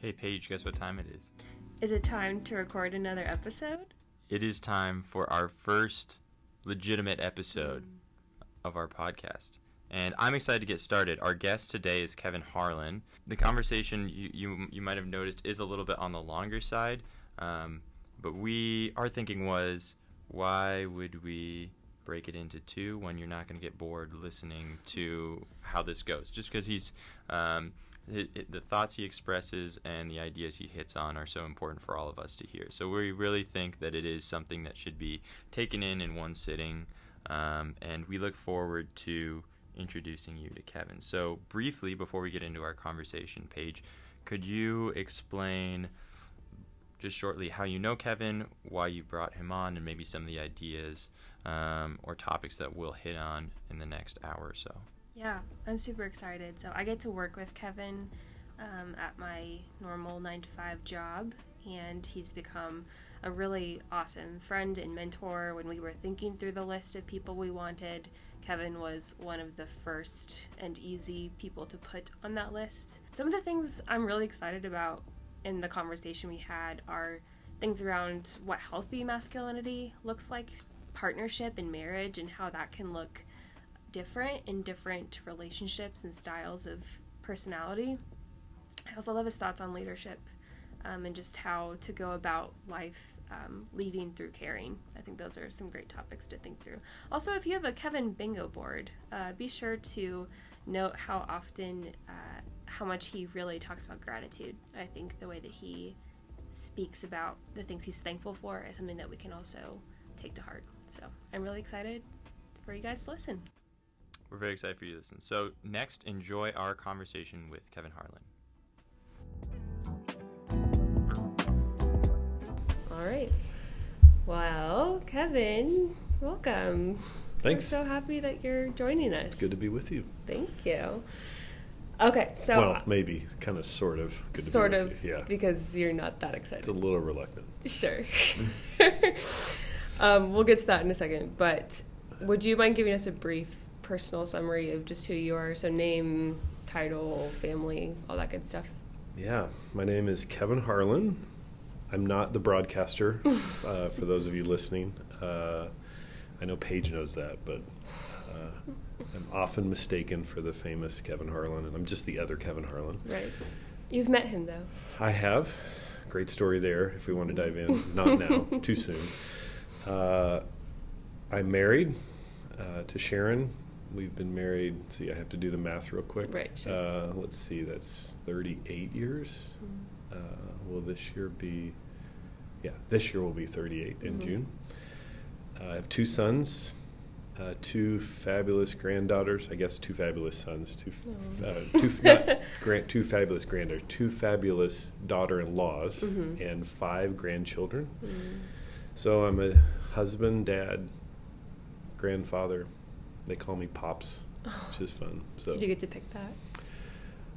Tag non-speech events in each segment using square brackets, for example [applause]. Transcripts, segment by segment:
Hey, Paige, guess what time it is? Is it time to record another episode? It is time for our first legitimate episode of our podcast. And I'm excited to get started. Our guest today is Kevin Harlan. The conversation you, you, you might have noticed is a little bit on the longer side. Um, but we, our thinking was, why would we break it into two when you're not going to get bored listening to how this goes? Just because he's, um, it, it, the thoughts he expresses and the ideas he hits on are so important for all of us to hear. So we really think that it is something that should be taken in in one sitting, um, and we look forward to introducing you to Kevin. So briefly, before we get into our conversation, Paige, could you explain just shortly how you know Kevin, why you brought him on, and maybe some of the ideas um, or topics that we'll hit on in the next hour or so? Yeah, I'm super excited. So I get to work with Kevin um, at my normal nine to five job, and he's become a really awesome friend and mentor. When we were thinking through the list of people we wanted, Kevin was one of the first and easy people to put on that list. Some of the things I'm really excited about in the conversation we had are things around what healthy masculinity looks like, partnership and marriage, and how that can look different in different relationships and styles of personality. I also love his thoughts on leadership um, and just how to go about life um, leading through caring. I think those are some great topics to think through. Also, if you have a Kevin bingo board, uh, be sure to note how often, uh, how much he really talks about gratitude. I think the way that he speaks about the things he's thankful for is something that we can also take to heart. So I'm really excited for you guys to listen. We're very excited for you to listen. So, next, enjoy our conversation with Kevin Harlan. All right. Well, Kevin, welcome. Thanks. We're so happy that you're joining us. Good to be with you. Thank you. Okay, so well, maybe, kind of, sort of. Good to sort be of, you. Yeah. because you're not that excited. It's a little reluctant. Sure. [laughs] [laughs] um, we'll get to that in a second. But would you mind giving us a brief personal summary of just who you are? So, name, title, family, all that good stuff. Yeah, my name is Kevin Harlan. I'm not the broadcaster, [laughs] uh, for those of you listening. Uh, I know Paige knows that, but uh, I'm often mistaken for the famous Kevin Harlan, and I'm just the other Kevin Harlan. Right. You've met him, though. I have. Great story there if we want to dive in. Not now, [laughs] too soon. Uh, I'm married uh, to Sharon. We've been married. See, I have to do the math real quick. Right, sure. Uh, let's see, that's 38 years. Uh, will this year be? Yeah, this year will be 38 in Mhm. June. Uh, I have two sons, uh, two fabulous granddaughters. I guess two fabulous sons. Two, Aw. uh, two, not [laughs] grand, two fabulous granddaughters. Two fabulous daughter-in-laws, Mhm. and five grandchildren. Mm. So I'm a husband, dad, grandfather. They call me pops, which is fun. [sighs] So Did you get to pick that?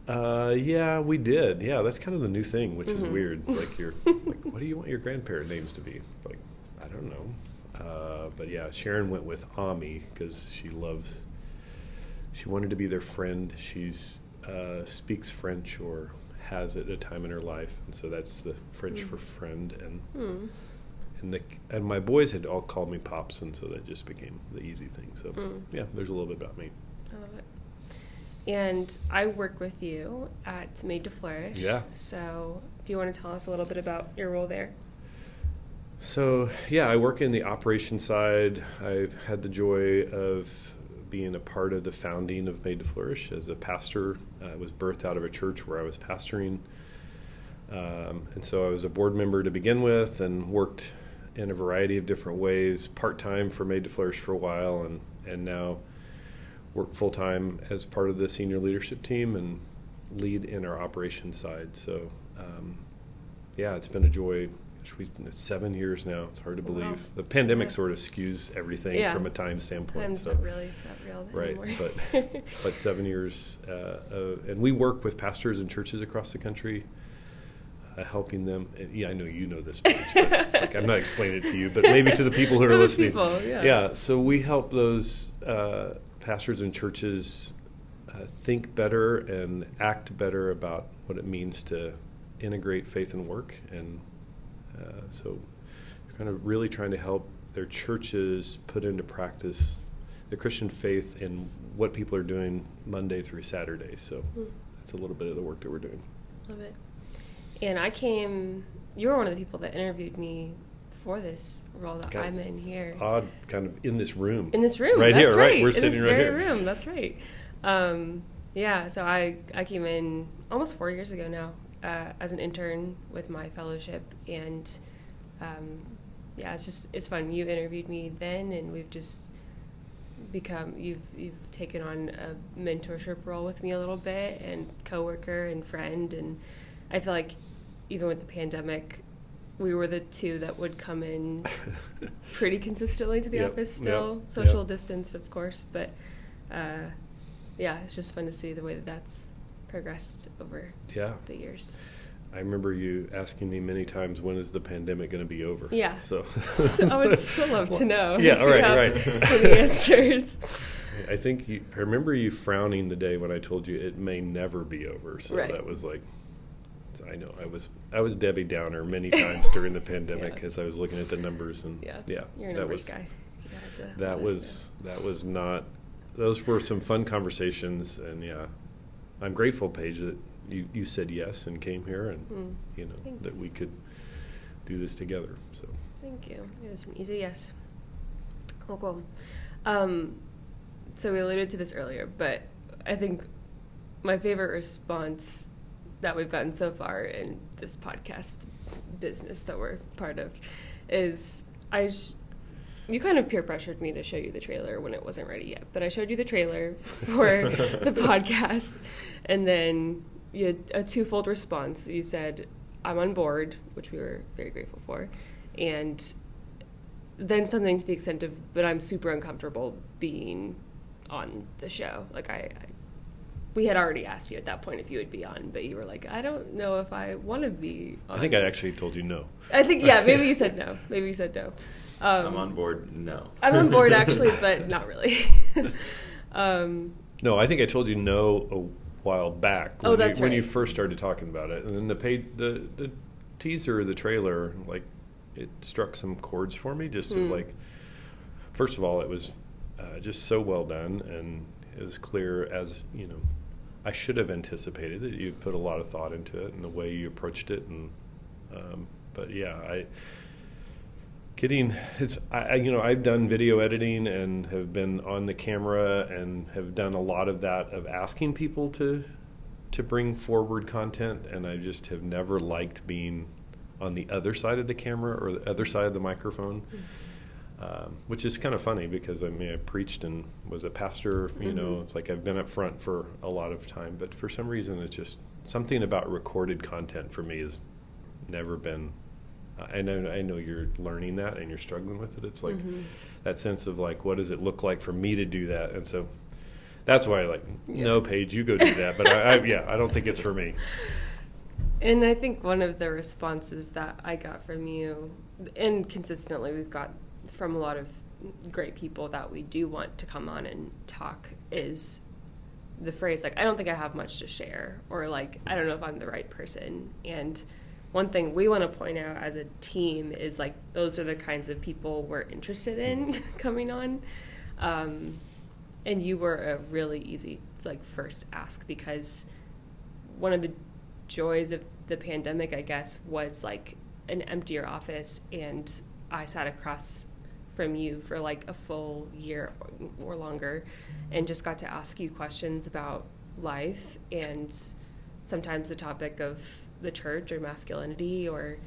uh, yeah, we did. Yeah, that's kind of the new thing, which is Mhm. weird. It's like you're [laughs] like, what do you want your grandparent names to be? It's like, I don't know. Uh, but yeah, Sharon went with Ami because she loves. She wanted to be their friend. She's uh, speaks French or has it at a time in her life, and so that's the French Mm. for friend. And Hmm. And the and my boys had all called me pops, and so that just became the easy thing. So Mm. yeah, there's a little bit about me. I love it. And I work with you at Made to Flourish. Yeah. So, do you want to tell us a little bit about your role there? So yeah, I work in the operations side. I've had the joy of being a part of the founding of Made to Flourish as a pastor. I was birthed out of a church where I was pastoring, um, and so I was a board member to begin with, and worked in a variety of different ways, part time for Made to Flourish for a while, and and now work full time as part of the senior leadership team and lead in our operations side. So um, yeah, it's been a joy. Gosh, We've been seven years now. It's hard to Wow. believe. The pandemic Yeah. sort of skews everything Yeah. from a time standpoint. Time's so not really not real right, anymore. but [laughs] but seven years, uh, uh, and we work with pastors and churches across the country, uh, helping them. and yeah, I know you know this, but like I'm not explaining it to you, but maybe to the people who are [laughs] listening. people, yeah. yeah. So we help those uh, pastors and churches uh, think better and act better about what it means to integrate faith and work, and uh, so kind of really trying to help their churches put into practice the Christian faith in what people are doing Monday through Saturday. So Mm. that's a little bit of the work that we're doing. Love it. And I came. You were one of the people that interviewed me for this role that Okay. I'm in here. Odd, kind of in this room. in this room. Right here, right. We're in sitting this right very here. room. That's right. Um, yeah. So I I came in almost four years ago now uh, as an intern with my fellowship, and um, yeah, it's just it's fun. You interviewed me then, and we've just become you've you've taken on a mentorship role with me a little bit, and coworker and friend, and I feel like even with the pandemic. We were the two that would come in [laughs] pretty consistently to the Yep, office still, yep. social distance, of course, but uh, yeah, it's just fun to see the way that that's progressed over yeah. the years. I remember you asking me many times, when is the pandemic going to be over? Yeah. So [laughs] I would still love to [laughs] know. Yeah, all right, right. The answers. I think you, I remember you frowning the day when I told you it may never be over. So Right. that was like, I know I was I was Debbie Downer many [laughs] times during the pandemic Yeah. as I was looking at the numbers and Yeah, yeah, You're a that was guy. You have to let that was that was not. Those were some fun conversations, and yeah, I'm grateful, Paige, that you you said yes and came here, and. Mm, you know that we could do this together. So thank you. It was an easy yes. Well, cool. Um, so we alluded to this earlier, but I think my favorite response that we've gotten so far in this podcast business that we're part of is I sh- you kind of peer pressured me to show you the trailer when it wasn't ready yet, but I showed you the trailer for [laughs] the podcast, and then you had a twofold response. You said, "I'm on board," which we were very grateful for, and then something to the extent of, "But I'm super uncomfortable being on the show." Like I, I we had already asked you at that point if you would be on, but you were like, "I don't know if I want to be." on. I think I actually told you no. I think yeah, maybe you [laughs] said no. Maybe you said no. Um, I'm on board. No. I'm on board [laughs] actually, but not really. [laughs] um, No, I think I told you no a while back. Oh, when that's you, when you first started talking about it, and then the paid the the teaser, the trailer, like it struck some chords for me. Just of Hmm. like, first of all, it was uh, just so well done, and it was clear as you know. I should have anticipated that you put a lot of thought into it and the way you approached it, and um, but yeah, I getting it's I, you know I've done video editing and have been on the camera and have done a lot of that of asking people to to bring forward content and I just have never liked being on the other side of the camera or the other side of the microphone um, which is kind of funny because I mean I preached and was a pastor you know Mhm. it's like I've been up front for a lot of time but for some reason it's just something about recorded content for me has never been I know I know you're learning that and you're struggling with it. It's like mhm. that sense of like, what does it look like for me to do that? And so that's why, like, Yeah. no, Paige, you go do that. But I, I, yeah, I don't think it's for me. And I think one of the responses that I got from you, and consistently we've got from a lot of great people that we do want to come on and talk, is the phrase like, I don't think I have much to share, or like, I don't know if I'm the right person. And one thing we want to point out as a team is like, those are the kinds of people we're interested in [laughs] coming on. Um, and you were a really easy like first ask because one of the joys of the pandemic, I guess, was like an emptier office, and I sat across from you for like a full year or longer and just got to ask you questions about life and sometimes the topic of the church or masculinity or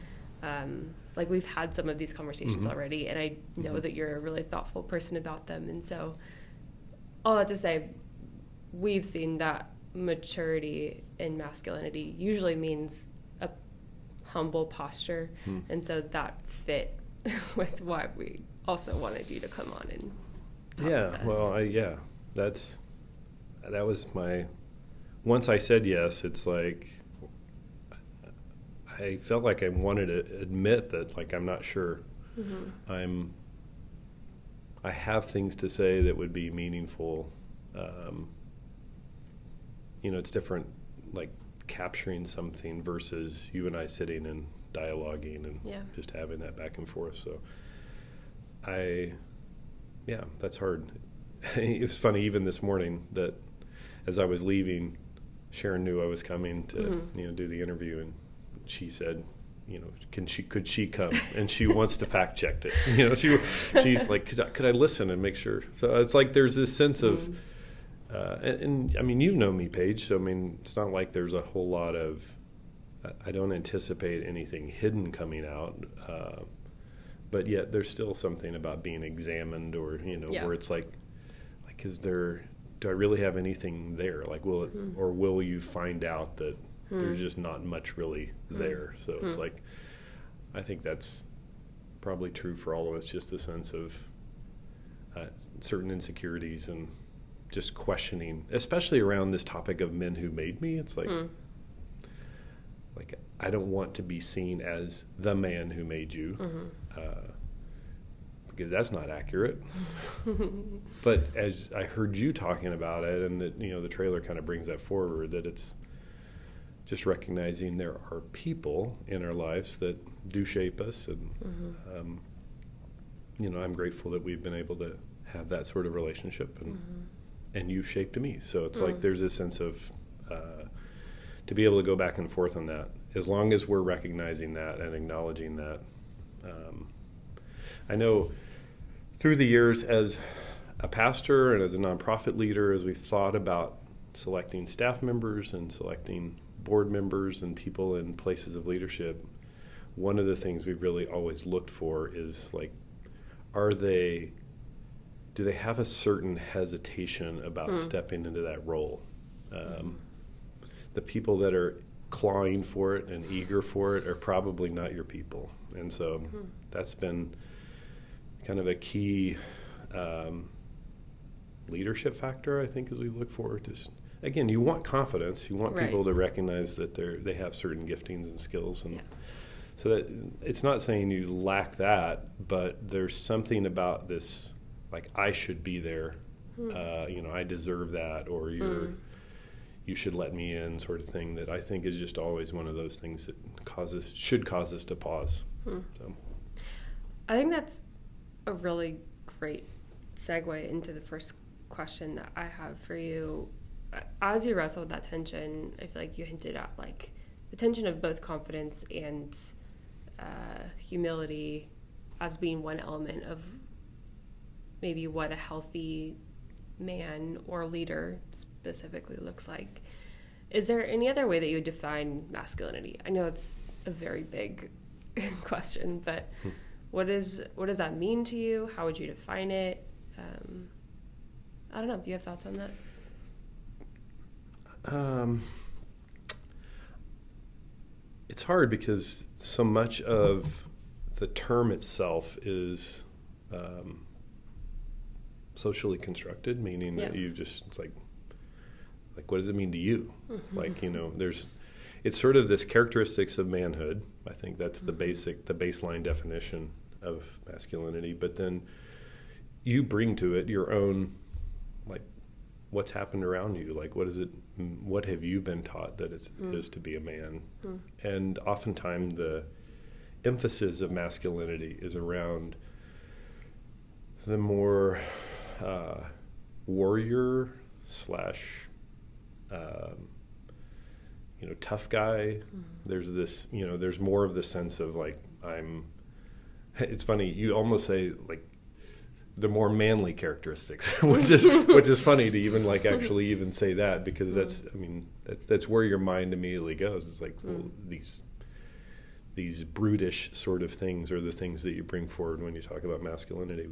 um, like we've had some of these conversations Mhm. already and i know Mhm. that you're a really thoughtful person about them and so all that to say we've seen that maturity in masculinity usually means a humble posture Hmm. and so that fit [laughs] with what we also wanted you to come on and talk Yeah, well, I, yeah, that's that was my. Once I said yes, it's like I felt like I wanted to admit that, like, I'm not sure. Mhm. I'm. I have things to say that would be meaningful. Um, you know, it's different, like capturing something versus you and I sitting and dialoguing and Yeah. just having that back and forth. So I, yeah, that's hard. [laughs] it was funny, even this morning, that as I was leaving, Sharon knew I was coming to Mhm. you know do the interview, and she said, you know, can she could she come? And she wants to fact check it. [laughs] You know, she she's like, could I, could I listen and make sure? So it's like there's this sense of. Mm. Uh, and, and I mean, you know me, Paige. So I mean, it's not like there's a whole lot of. I- I don't anticipate anything hidden coming out, uh, but yet there's still something about being examined, or you know, Yeah. where it's like, like, is there? Do I really have anything there? Like, will it, Hmm. or will you find out that there's just not much really Hmm. there? So it's like, I think that's probably true for all of us. Just the sense of uh, certain insecurities and just questioning, especially around this topic of men who made me. It's like, Mm. like I don't want to be seen as the man who made you, Mm-hmm. Uh, because that's not accurate. [laughs] but as I heard you talking about it, and that you know the trailer kind of brings that forward, that it's just recognizing there are people in our lives that do shape us, and Mm-hmm. um, you know I'm grateful that we've been able to have that sort of relationship, and Mm-hmm. and you've shaped me. So it's Mm. like there's this sense of uh, to be able to go back and forth on that. As long as we're recognizing that and acknowledging that, um, I know through the years as a pastor and as a nonprofit leader, as we've thought about selecting staff members and selecting board members and people in places of leadership, one of the things we've really always looked for is like, are they, do they have a certain hesitation about Hmm. stepping into that role? Um, the people that are clawing for it and eager for it are probably not your people. And so that's been kind of a key um, leadership factor, I think, as we look forward to. Again, you want confidence. You want Right. people to recognize that they're they have certain giftings and skills, and Yeah. so that it's not saying you lack that, but there's something about this, like I should be there. Uh, you know, I deserve that, or you're Mm. you should let me in sort of thing that I think is just always one of those things that causes should cause us to pause. Hmm. So I think that's a really great segue into the first question that I have for you. As you wrestle with that tension, I feel like you hinted at like the tension of both confidence and uh, humility as being one element of maybe what a healthy man or leader specifically looks like. Is there any other way that you would define masculinity? I know it's a very big [laughs] question, but what is what does that mean to you? How would you define it? Um, I don't know. Do you have thoughts on that? Um, it's hard because so much of the term itself is um, socially constructed, meaning that you just it's like like what does it mean to you? Like you know, there's it's sort of this characteristics of manhood. I think that's the basic the baseline definition of masculinity. But then you bring to it your own like what's happened around you like what is it what have you been taught that it's, Mm. is to be a man and oftentimes the emphasis of masculinity is around the more uh, warrior slash um, you know tough guy. Mm-hmm. There's this you know there's more of the sense of like i'm [laughs] it's funny you almost say like the more manly characteristics, [laughs] which is [laughs] which is funny to even like actually even say that because mm-hmm. that's I mean that's that's where your mind immediately goes. It's like well, mm. these these brutish sort of things are the things that you bring forward when you talk about masculinity.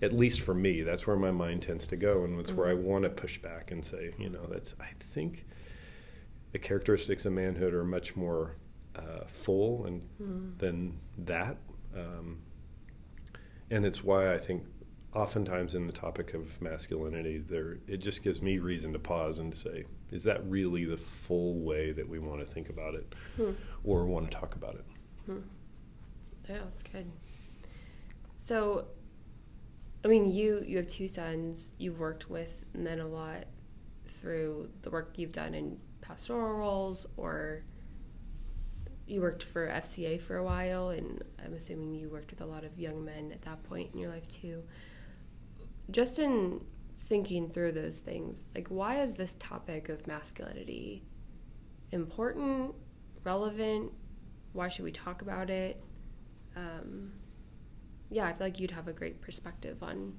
At least for me, that's where my mind tends to go, and it's where I mm-hmm. want to push back and say, you know, that's I think the characteristics of manhood are much more uh, full and than that. Um, and it's why I think oftentimes in the topic of masculinity, there it just gives me reason to pause and to say, is that really the full way that we want to think about it, or want to talk about it? Yeah, that's good. So, I mean, you you have two sons. You've worked with men a lot through the work you've done in pastoral roles or you worked for FCA for a while, and I'm assuming you worked with a lot of young men at that point in your life too. Just in thinking through those things, like why is this topic of masculinity important, relevant? Why should we talk about it? Um, yeah, I feel like you'd have a great perspective on,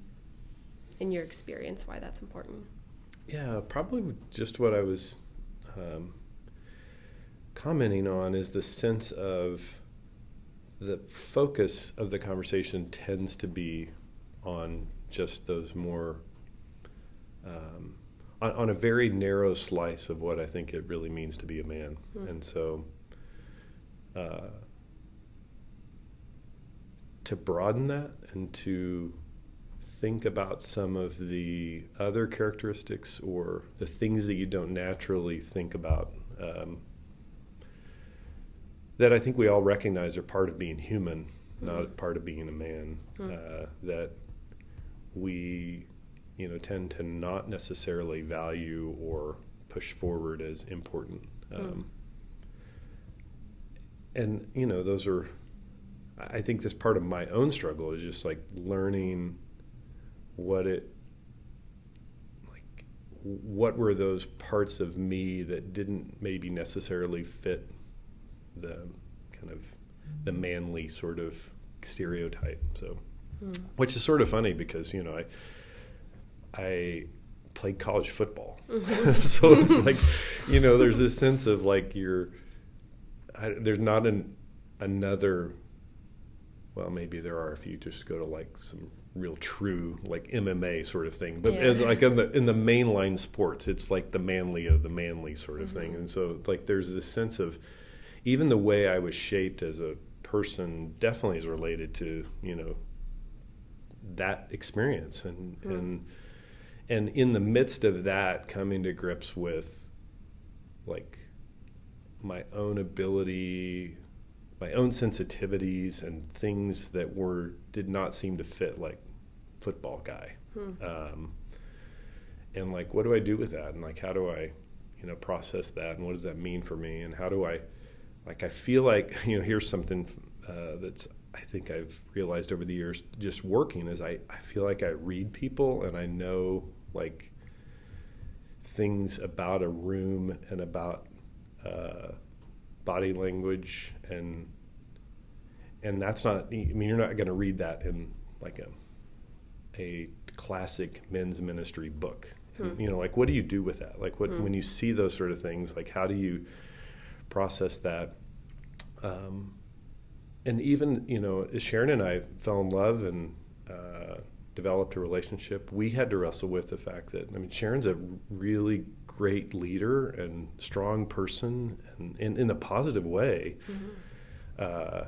in your experience, why that's important. Yeah, probably just what I was um, commenting on is the sense of the focus of the conversation tends to be on just those more um, on, on, a very narrow slice of what I think it really means to be a man, mm. and so uh, to broaden that and to think about some of the other characteristics or the things that you don't naturally think about um, that I think we all recognize are part of being human, mm-hmm. not part of being a man. Mm-hmm. Uh, that we, you know, tend to not necessarily value or push forward as important. Hmm. Um, mm. And you know, those are. I think this part of my own struggle is just like learning what it like what were those parts of me that didn't maybe necessarily fit the kind of the manly sort of stereotype. So, mm. which is sort of funny because you know I I played college football, mm-hmm. [laughs] so it's [laughs] like you know there's this sense of like you're I, there's not an another. Well, maybe there are if you just go to like some real true like MMA sort of thing. But yeah. as like in the in the mainline sports, it's like the manly of the manly sort of mm-hmm. thing. And so like there's this sense of even the way I was shaped as a person definitely is related to you know that experience and mm. and and in the midst of that coming to grips with like my own ability my own sensitivities and things that were did not seem to fit like football guy. Hmm. um, and like what do i do with that? And like how do i you know process that? And what does that mean for me? And how do i like I feel like [laughs] you know here's something uh, that's I think I've realized over the years just working is I, I feel like I read people and I know like things about a room and about uh, body language and and that's not I mean you're not going to read that in like a a classic men's ministry book hmm. you know like what do you do with that like what hmm. when you see those sort of things like how do you process that. Um, and even, you know, as Sharon and I fell in love and uh, developed a relationship, we had to wrestle with the fact that, I mean, Sharon's a really great leader and strong person and in, in a positive way. Mm-hmm. Uh,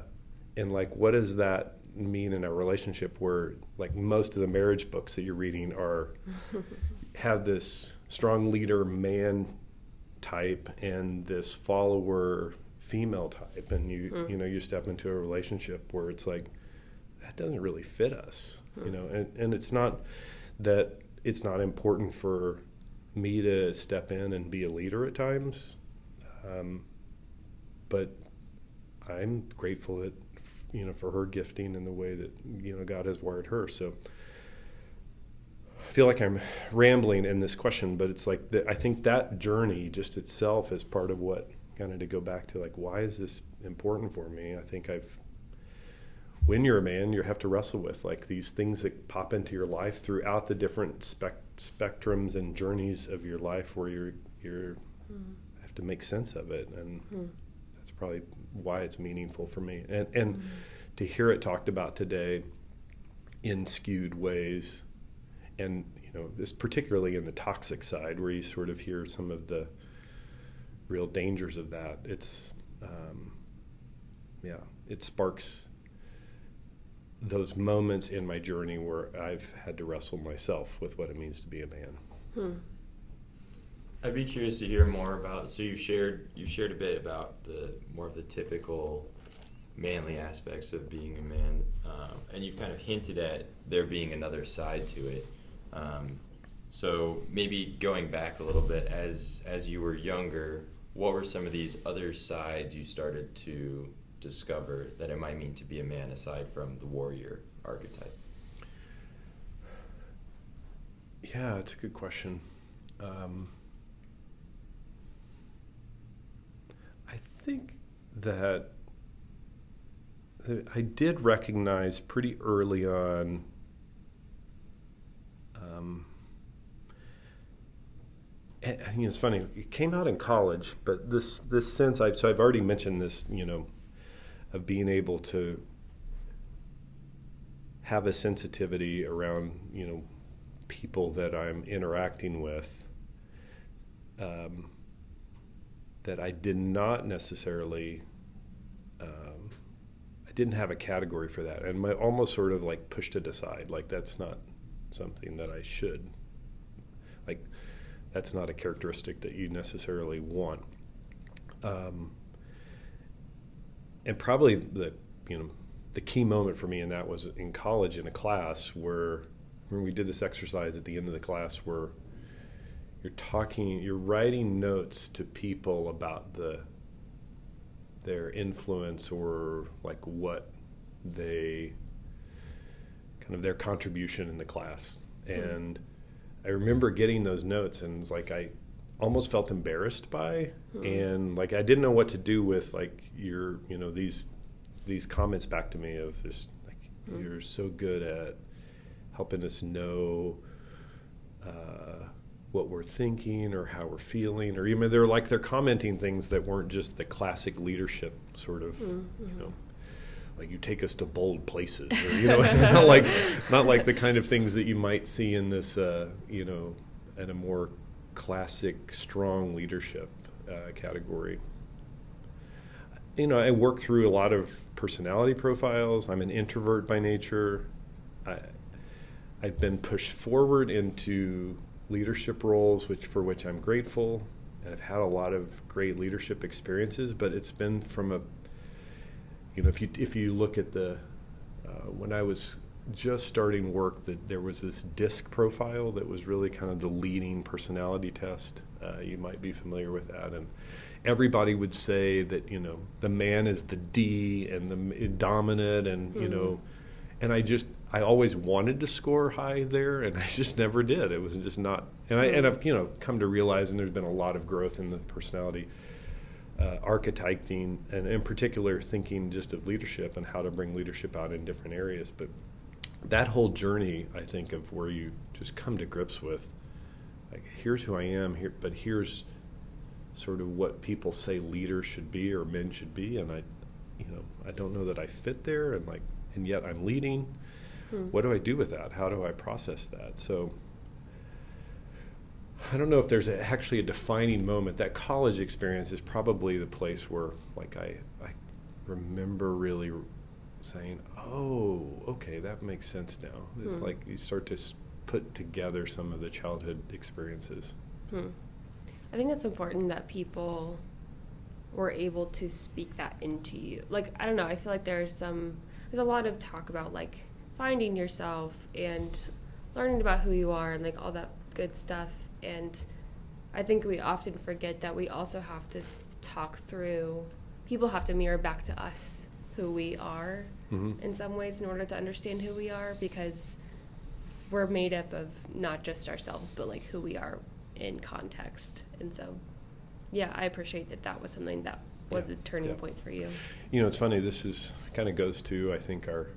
and like, what does that mean in a relationship where like most of the marriage books that you're reading are [laughs] have this strong leader man type and this follower female type and you mm. you know you step into a relationship where it's like that doesn't really fit us mm. you know and, and it's not that it's not important for me to step in and be a leader at times um, but i'm grateful that you know for her gifting and the way that you know god has wired her so I feel like I'm rambling in this question, but it's like the, I think that journey just itself is part of what kind of to go back to like why is this important for me? I think I've when you're a man, you have to wrestle with like these things that pop into your life throughout the different spec- spectrums and journeys of your life, where you're you're mm. have to make sense of it, and mm. that's probably why it's meaningful for me. And and mm. to hear it talked about today in skewed ways and you know this particularly in the toxic side where you sort of hear some of the real dangers of that it's um, yeah it sparks those moments in my journey where I've had to wrestle myself with what it means to be a man. Hmm. I'd be curious to hear more about. So you shared you shared a bit about the more of the typical manly aspects of being a man, um, and you've kind of hinted at there being another side to it. Um, So maybe going back a little bit, as as you were younger, what were some of these other sides you started to discover that it might mean to be a man aside from the warrior archetype? Yeah, it's a good question. Um, I think that I did recognize pretty early on. Um, you know, it's funny. It came out in college, but this this sense I've so I've already mentioned this. You know, of being able to have a sensitivity around you know people that I'm interacting with um, that I did not necessarily, um, I didn't have a category for that. And I almost sort of like pushed it aside. Like, that's not something that I should. Like, that's not a characteristic that you necessarily want. Um, and probably the, you know, the key moment for me in that was in college in a class where when we did this exercise at the end of the class where you're talking you're writing notes to people about the their influence or like what they kind of their contribution in the class mm-hmm. and i remember getting those notes and it's like i almost felt embarrassed by mm-hmm. and like i didn't know what to do with like your you know these these comments back to me of just like mm-hmm. you're so good at helping us know uh, what we're thinking or how we're feeling, or even they're like they're commenting things that weren't just the classic leadership sort of, mm-hmm. you know, like you take us to bold places, or you know, it's not like not like the kind of things that you might see in this, uh, you know, in a more classic strong leadership uh, category. You know, I work through a lot of personality profiles. I'm an introvert by nature. I, I've been pushed forward into leadership roles, which for which I'm grateful, and I've had a lot of great leadership experiences. But it's been from a, you know, if you if you look at the, uh, when I was just starting work, that there was this DISC profile that was really kind of the leading personality test. Uh, you might be familiar with that, and everybody would say that you know the man is the D and the dominant, and mm-hmm. you know, and I just I always wanted to score high there, and [laughs] I just never did. It was just not. And I and I've you know come to realize, and there's been a lot of growth in the personality uh, archetyping, and in particular thinking just of leadership and how to bring leadership out in different areas. But that whole journey, I think, of where you just come to grips with, like, here's who I am here, but here's sort of what people say leaders should be or men should be, and I, you know, I don't know that I fit there, and like, and yet I'm leading Hmm. What do I do with that? How do I process that? So I don't know if there's a, actually a defining moment. That college experience is probably the place where, like, I, I remember really saying, "Oh, okay, that makes sense now." Hmm. Like you start to put together some of the childhood experiences. Hmm. I think it's important that people were able to speak that into you. Like I don't know, I feel like there's some there's a lot of talk about like finding yourself and learning about who you are and like all that good stuff. And I think we often forget that we also have to talk through, people have to mirror back to us who we are mm-hmm. in some ways in order to understand who we are because we're made up of not just ourselves but like who we are in context. And so, yeah, I appreciate that that was something that was yeah. a turning yeah. point for you. You know, it's funny. This is kind of goes to I think our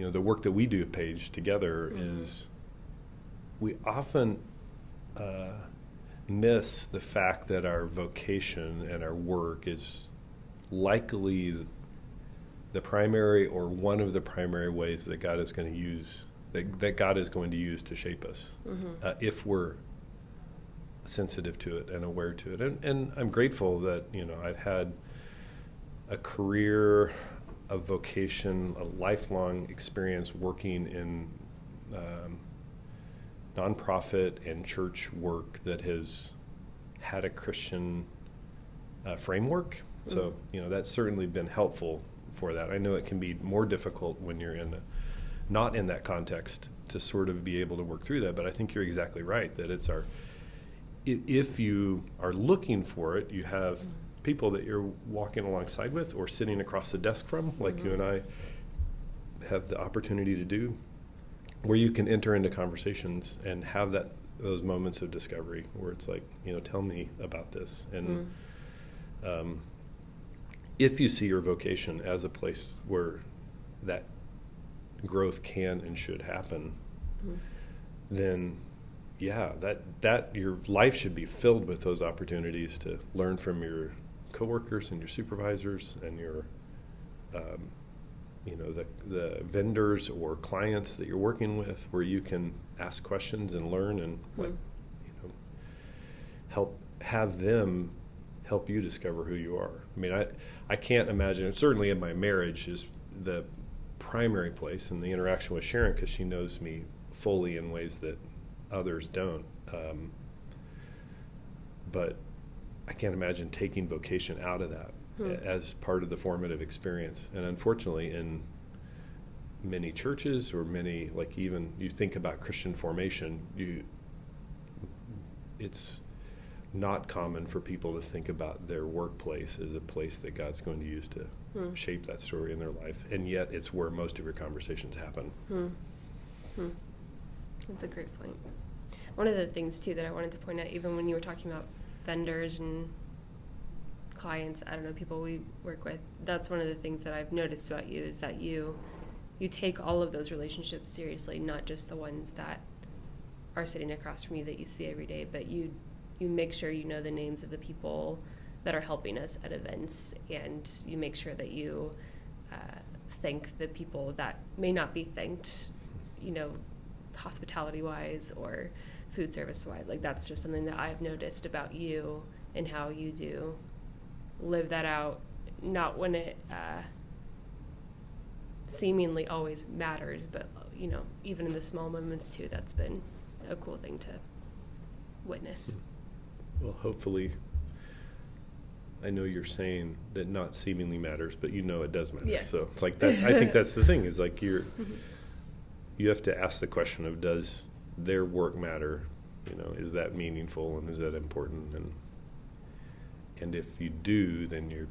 you know the work that we do at Paige together mm-hmm. is we often uh, miss the fact that our vocation and our work is likely the primary or one of the primary ways that God is going to use that, that God is going to use to shape us mm-hmm. uh, if we're sensitive to it and aware to it and, and I'm grateful that you know I've had a career a vocation, a lifelong experience working in um, nonprofit and church work that has had a Christian uh, framework. Mm. So, you know, that's certainly been helpful for that. I know it can be more difficult when you're in a not in that context to sort of be able to work through that. But I think you're exactly right that it's our if you are looking for it, you have mm-hmm. People that you're walking alongside with or sitting across the desk from, like mm-hmm. you and I have the opportunity to do, where you can enter into conversations and have that those moments of discovery where it's like, you know, tell me about this and. Mm-hmm. Um, if you see your vocation as a place where that growth can and should happen, mm-hmm. then yeah, that that your life should be filled with those opportunities to learn from your coworkers and your supervisors and your um, you know the the vendors or clients that you're working with where you can ask questions and learn and mm-hmm. like you know help have them help you discover who you are. I mean, I I can't imagine. Certainly, in my marriage is the primary place and the interaction with Sharon because she knows me fully in ways that others don't. Um, but I can't imagine taking vocation out of that hmm. as part of the formative experience. And unfortunately, in many churches or many, like even you think about Christian formation, you it's not common for people to think about their workplace as a place that God's going to use to hmm. shape that story in their life. And yet, it's where most of your conversations happen. Hmm. Hmm. That's a great point. One of the things, too, that I wanted to point out, even when you were talking about vendors and clients, I don't know, people we work with, that's one of the things that I've noticed about you is that you you take all of those relationships seriously, not just the ones that are sitting across from you that you see every day, but you you make sure you know the names of the people that are helping us at events, and you make sure that you uh, thank the people that may not be thanked, you know, hospitality wise or food service wise. Like that's just something that I've noticed about you and how you do live that out. Not when it uh, seemingly always matters, but you know, even in the small moments too. That's been a cool thing to witness. Well, hopefully, I know you're saying that not seemingly matters, but you know it does matter. Yes. So it's like that's. I think that's the thing is like you're. Mm-hmm. [laughs] You have to ask the question of does their work matter? You know, is that meaningful and is that important? And and if you do, then you're,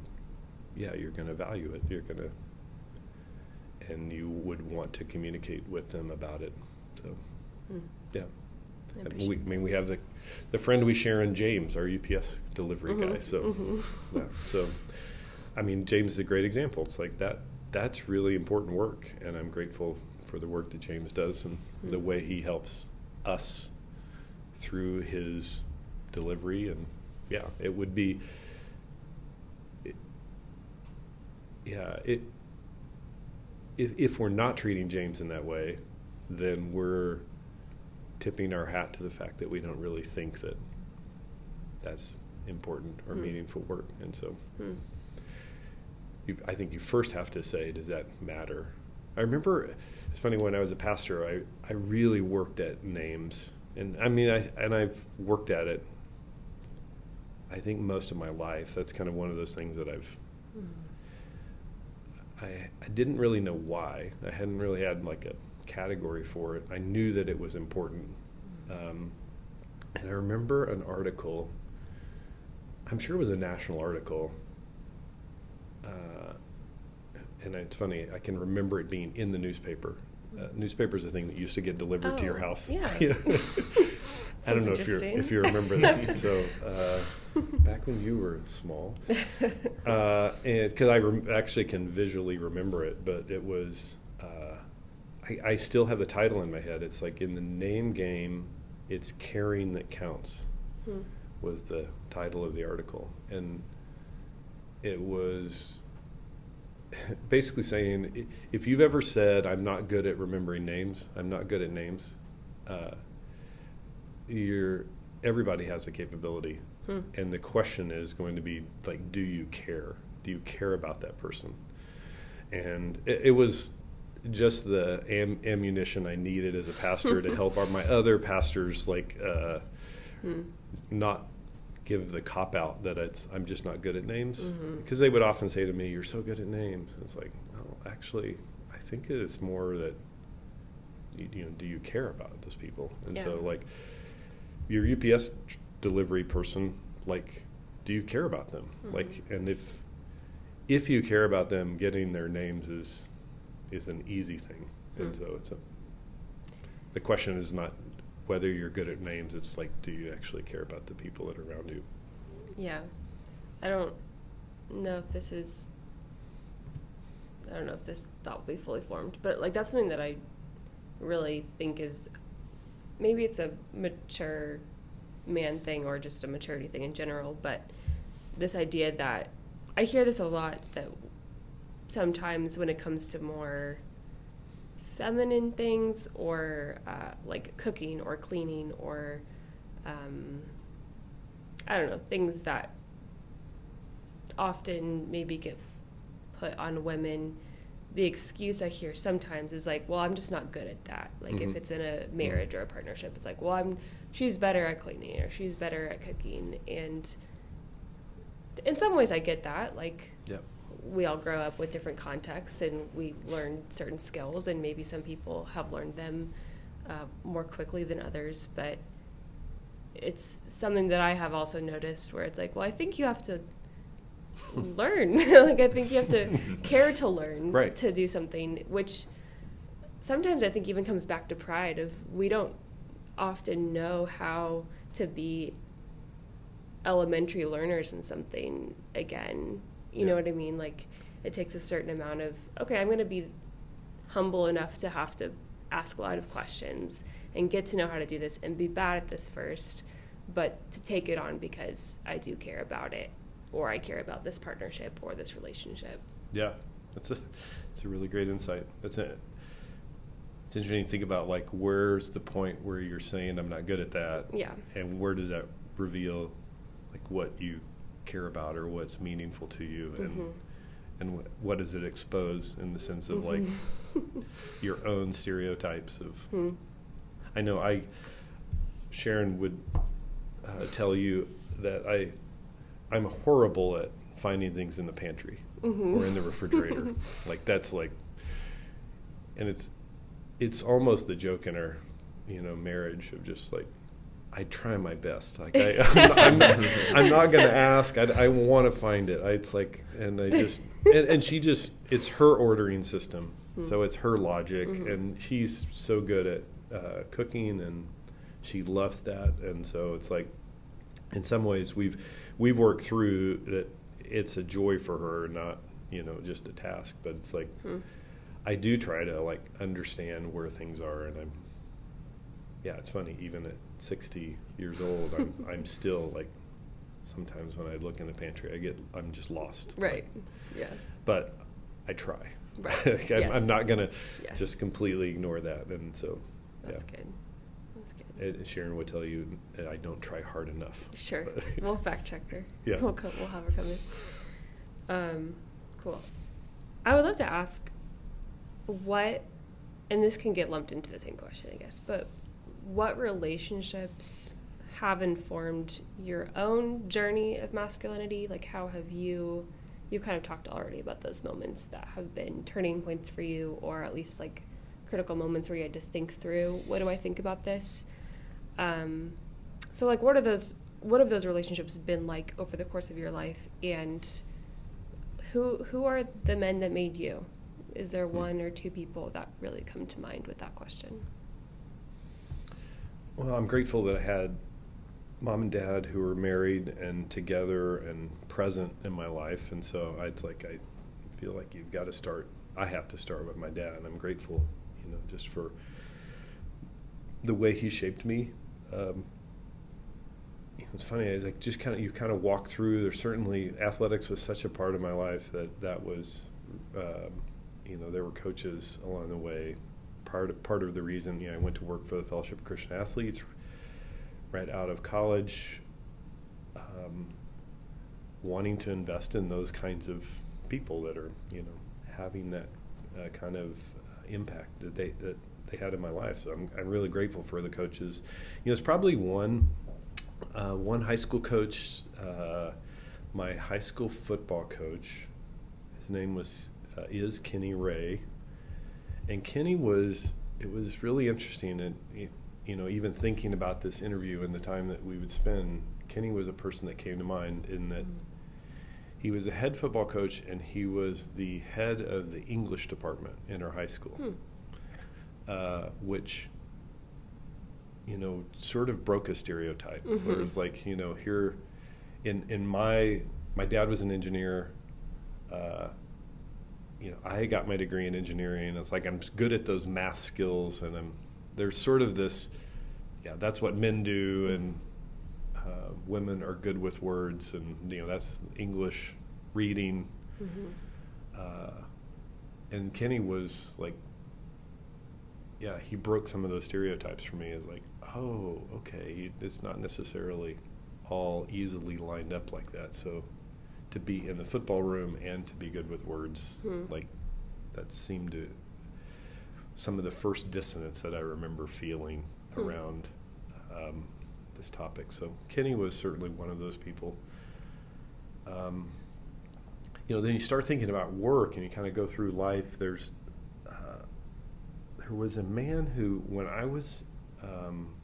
yeah, you're going to value it. You're going to, and you would want to communicate with them about it. So, mm. yeah. I, we, I mean, we have the the friend we share in James, our UPS delivery mm-hmm. guy. So, mm-hmm. yeah, so I mean, James is a great example. It's like that. That's really important work, and I'm grateful for the work that James does and mm-hmm. the way he helps us through his delivery. And yeah, it would be. It, yeah, it. If, if we're not treating James in that way, then we're tipping our hat to the fact that we don't really think that that's important or mm. meaningful work. And so mm. I think you first have to say, does that matter? I remember it's funny when I was a pastor, I, I really worked at names. And I mean, I, and I've worked at it, I think, most of my life. That's kind of one of those things that I've. Mm. I, I didn't really know why. I hadn't really had like a category for it. I knew that it was important. Um, and I remember an article, I'm sure it was a national article. Uh, and it's funny, I can remember it being in the newspaper. Uh, newspaper is a thing that used to get delivered oh, to your oh, house. Yeah. [laughs] I don't know if you if you remember that. [laughs] so uh, back when you were small, [laughs] uh, and because I rem- actually can visually remember it, but it was I, I still have the title in my head. It's like in the name game, it's caring that counts. Hmm. Was the title of the article, and it was [laughs] basically saying if you've ever said i'm not good at remembering names i'm not good at names uh, you're everybody has the capability hmm. and the question is going to be like do you care do you care about that person and it, it was just the am- ammunition I needed as a pastor to [laughs] help our, my other pastors like uh, hmm. not give the cop out that it's I'm just not good at names because mm-hmm. they would often say to me, "You're so good at names." And it's like, no, actually, I think it's more that you, you know, do you care about those people? And Yeah. so, like, your UPS delivery person, like, do you care about them? Mhm. Like, and if if you care about them, getting their names is is an easy thing. And Hmm. so it's a the question is not whether you're good at names. It's like, do you actually care about the people that are around you? Yeah. I don't know if this is I don't know if this thought will be fully formed, but like that's something that I really think is maybe it's a mature man thing or just a maturity thing in general, but this idea that I hear this a lot that sometimes when it comes to more feminine things or uh, like cooking or cleaning or um, I don't know things that often maybe get put on women. The excuse I hear sometimes is like, "Well, I'm just not good at that." Like Mhm. if it's in a marriage or a partnership, it's like, "Well, I'm she's better at cleaning or she's better at cooking." And in some ways, I get that. Like Yep. We all grow up with different contexts and we learn certain skills, and maybe some people have learned them uh, more quickly than others. But it's something that I have also noticed where it's like, well, I think you have to [laughs] learn. [laughs] like, I think you have to [laughs] care to learn Right. to do something, which sometimes I think even comes back to pride of we don't often know how to be elementary learners in something again. You know what I mean? Like it takes a certain amount of okay, I'm going to be humble enough to have to ask a lot of questions and get to know how to do this and be bad at this first, but to take it on because I do care about it or I care about this partnership or this relationship. Yeah, that's a that's a really great insight. That's it. It's interesting to think about like where's the point where you're saying I'm not good at that, Yeah. and where does that reveal like what you care about or what's meaningful to you, and Mhm. and what, what does it expose in the sense of like Mhm. [laughs] your own stereotypes of. Hmm. I know I Sharon would uh, tell you that I I'm horrible at finding things in the pantry Mhm. or in the refrigerator. [laughs] like that's like, and it's it's almost the joke in our you know marriage of just like I try my best. Like I, [laughs] I'm, not, I'm not, not gonna ask. I, I want to find it. I, it's like, and I just [laughs] and, and she just it's her ordering system, so it's her logic, Mhm. and she's so good at uh, cooking, and she loves that, and so it's like, in some ways we've we've worked through that. It's a joy for her, not you know just a task, but it's like Hmm. I do try to like understand where things are, and I'm yeah, it's funny. Even at 60 years old, I'm [laughs] I'm still like sometimes when I look in the pantry, I get I'm just lost. Right. Yeah. But I try. Right. [laughs] I'm, Yes. I'm not gonna Yes. just completely ignore that, and so That's yeah. good. That's good. And Sharon would tell you I don't try hard enough. Sure. [laughs] We'll fact check her. Yeah. We'll, co- we'll have her come in. Um, cool. I would love to ask what, and this can get lumped into the same question, I guess, but what relationships have informed your own journey of masculinity? Like, how have you, you kind of talked already about those moments that have been turning points for you, or at least like critical moments where you had to think through, what do I think about this? Um, so like what are those what have those relationships been like over the course of your life and who who are the men that made you? Is there one or two people that really come to mind with that question? Well, I'm grateful that I had mom and dad who were married and together and present in my life, and so it's like I feel like you've got to start. I have to start with my dad, and I'm grateful, you know, just for the way he shaped me. Um, it's funny. Like just kind of you kind of walk through. There's certainly athletics was such a part of my life that that was, um, you know, there were coaches along the way. Part of, part of the reason, you know, I went to work for the Fellowship of Christian Athletes right out of college, um, wanting to invest in those kinds of people that are, you know, having that uh, kind of impact that they that they had in my life. So I'm I'm really grateful for the coaches. You know, it's probably one uh, one high school coach, uh, my high school football coach. His name was uh, is Kenny Ray, and Kenny was it was really interesting, and you know, even thinking about this interview and the time that we would spend, Kenny was a person that came to mind in that. Mm. He was a head football coach, and he was the head of the English department in our high school, hmm. uh, which you know, sort of broke a stereotype. Mm-hmm. Where it was like, you know, here in in my my dad was an engineer. Uh, you know, I got my degree in engineering. It's like I'm good at those math skills, and I'm there's sort of this, yeah, that's what men do, and uh, women are good with words, and you know that's English reading. Mm-hmm. Uh, and Kenny was like, yeah, he broke some of those stereotypes for me. As like, oh, okay, it's not necessarily all easily lined up like that. So to be in the football room and to be good with words, hmm. like that seemed to some of the first dissonance that I remember feeling hmm. around um, this topic. So Kenny was certainly one of those people. Um, you know, then you start thinking about work and you kind of go through life. There's uh, there was a man who, when I was um,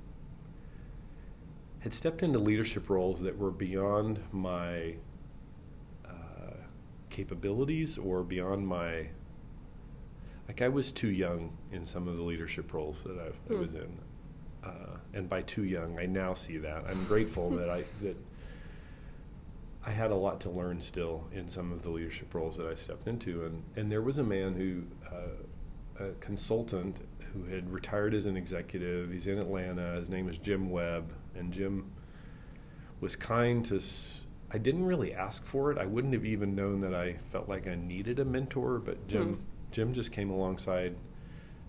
had stepped into leadership roles that were beyond my capabilities or beyond my like I was too young in some of the leadership roles that I, I hmm. was in, uh, and by too young, I now see that. I'm grateful that I that I had a lot to learn still in some of the leadership roles that I stepped into, and and there was a man who, uh, a consultant who had retired as an executive. He's in Atlanta. His name is Jim Webb, and Jim was kind to. I didn't really ask for it. I wouldn't have even known that I felt like I needed a mentor, but Jim hmm. Jim just came alongside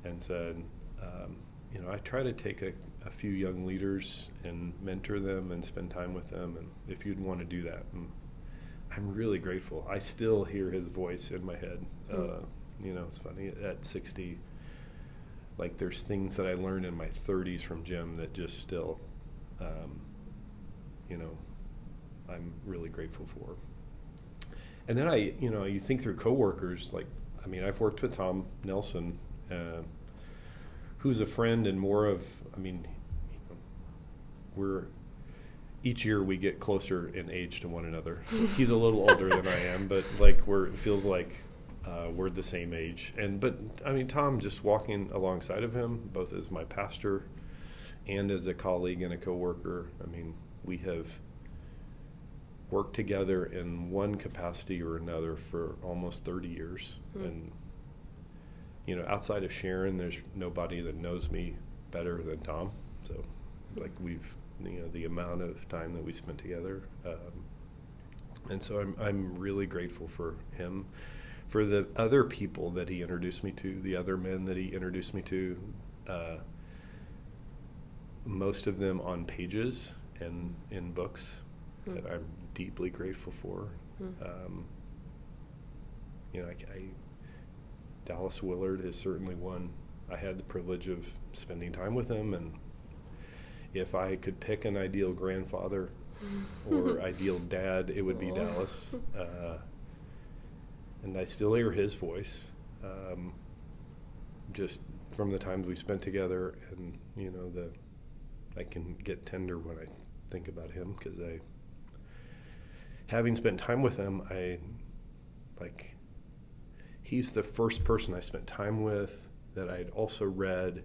and said, um, you know, I try to take a, a, few young leaders and mentor them and spend time with them, and if you'd want to do that, and I'm really grateful. I still hear his voice in my head. Hmm. Uh, you know, it's funny at 60 like there's things that I learned in my 30s from Jim that just still, um, you know, I'm really grateful for. And then I, you know, you think through coworkers. Like, I mean, I've worked with Tom Nelson, uh, who's a friend and more of. I mean, you know, we're each year we get closer in age to one another. So [laughs] he's a little older than I am, but like we're it feels like uh, we're the same age, and but I mean Tom, just walking alongside of him, both as my pastor and as a colleague and a coworker. I mean, we have worked together in one capacity or another for almost 30 years, mm. and you know, outside of Sharon, there's nobody that knows me better than Tom. So, like we've you know the amount of time that we spent together. Um, and so I'm I'm really grateful for him for the other people that he introduced me to, the other men that he introduced me to, uh, most of them on pages and in books mm. that I'm deeply grateful for. Mm. Um, you know, I, I, Dallas Willard is certainly one. I had the privilege of spending time with him, and if I could pick an ideal grandfather [laughs] or ideal dad, it would be Dallas. [laughs] Uh, and I still hear his voice, um, just from the times we spent together, and you know the I can get tender when I think about him because I, having spent time with him, I like he's the first person I spent time with that I'd also read,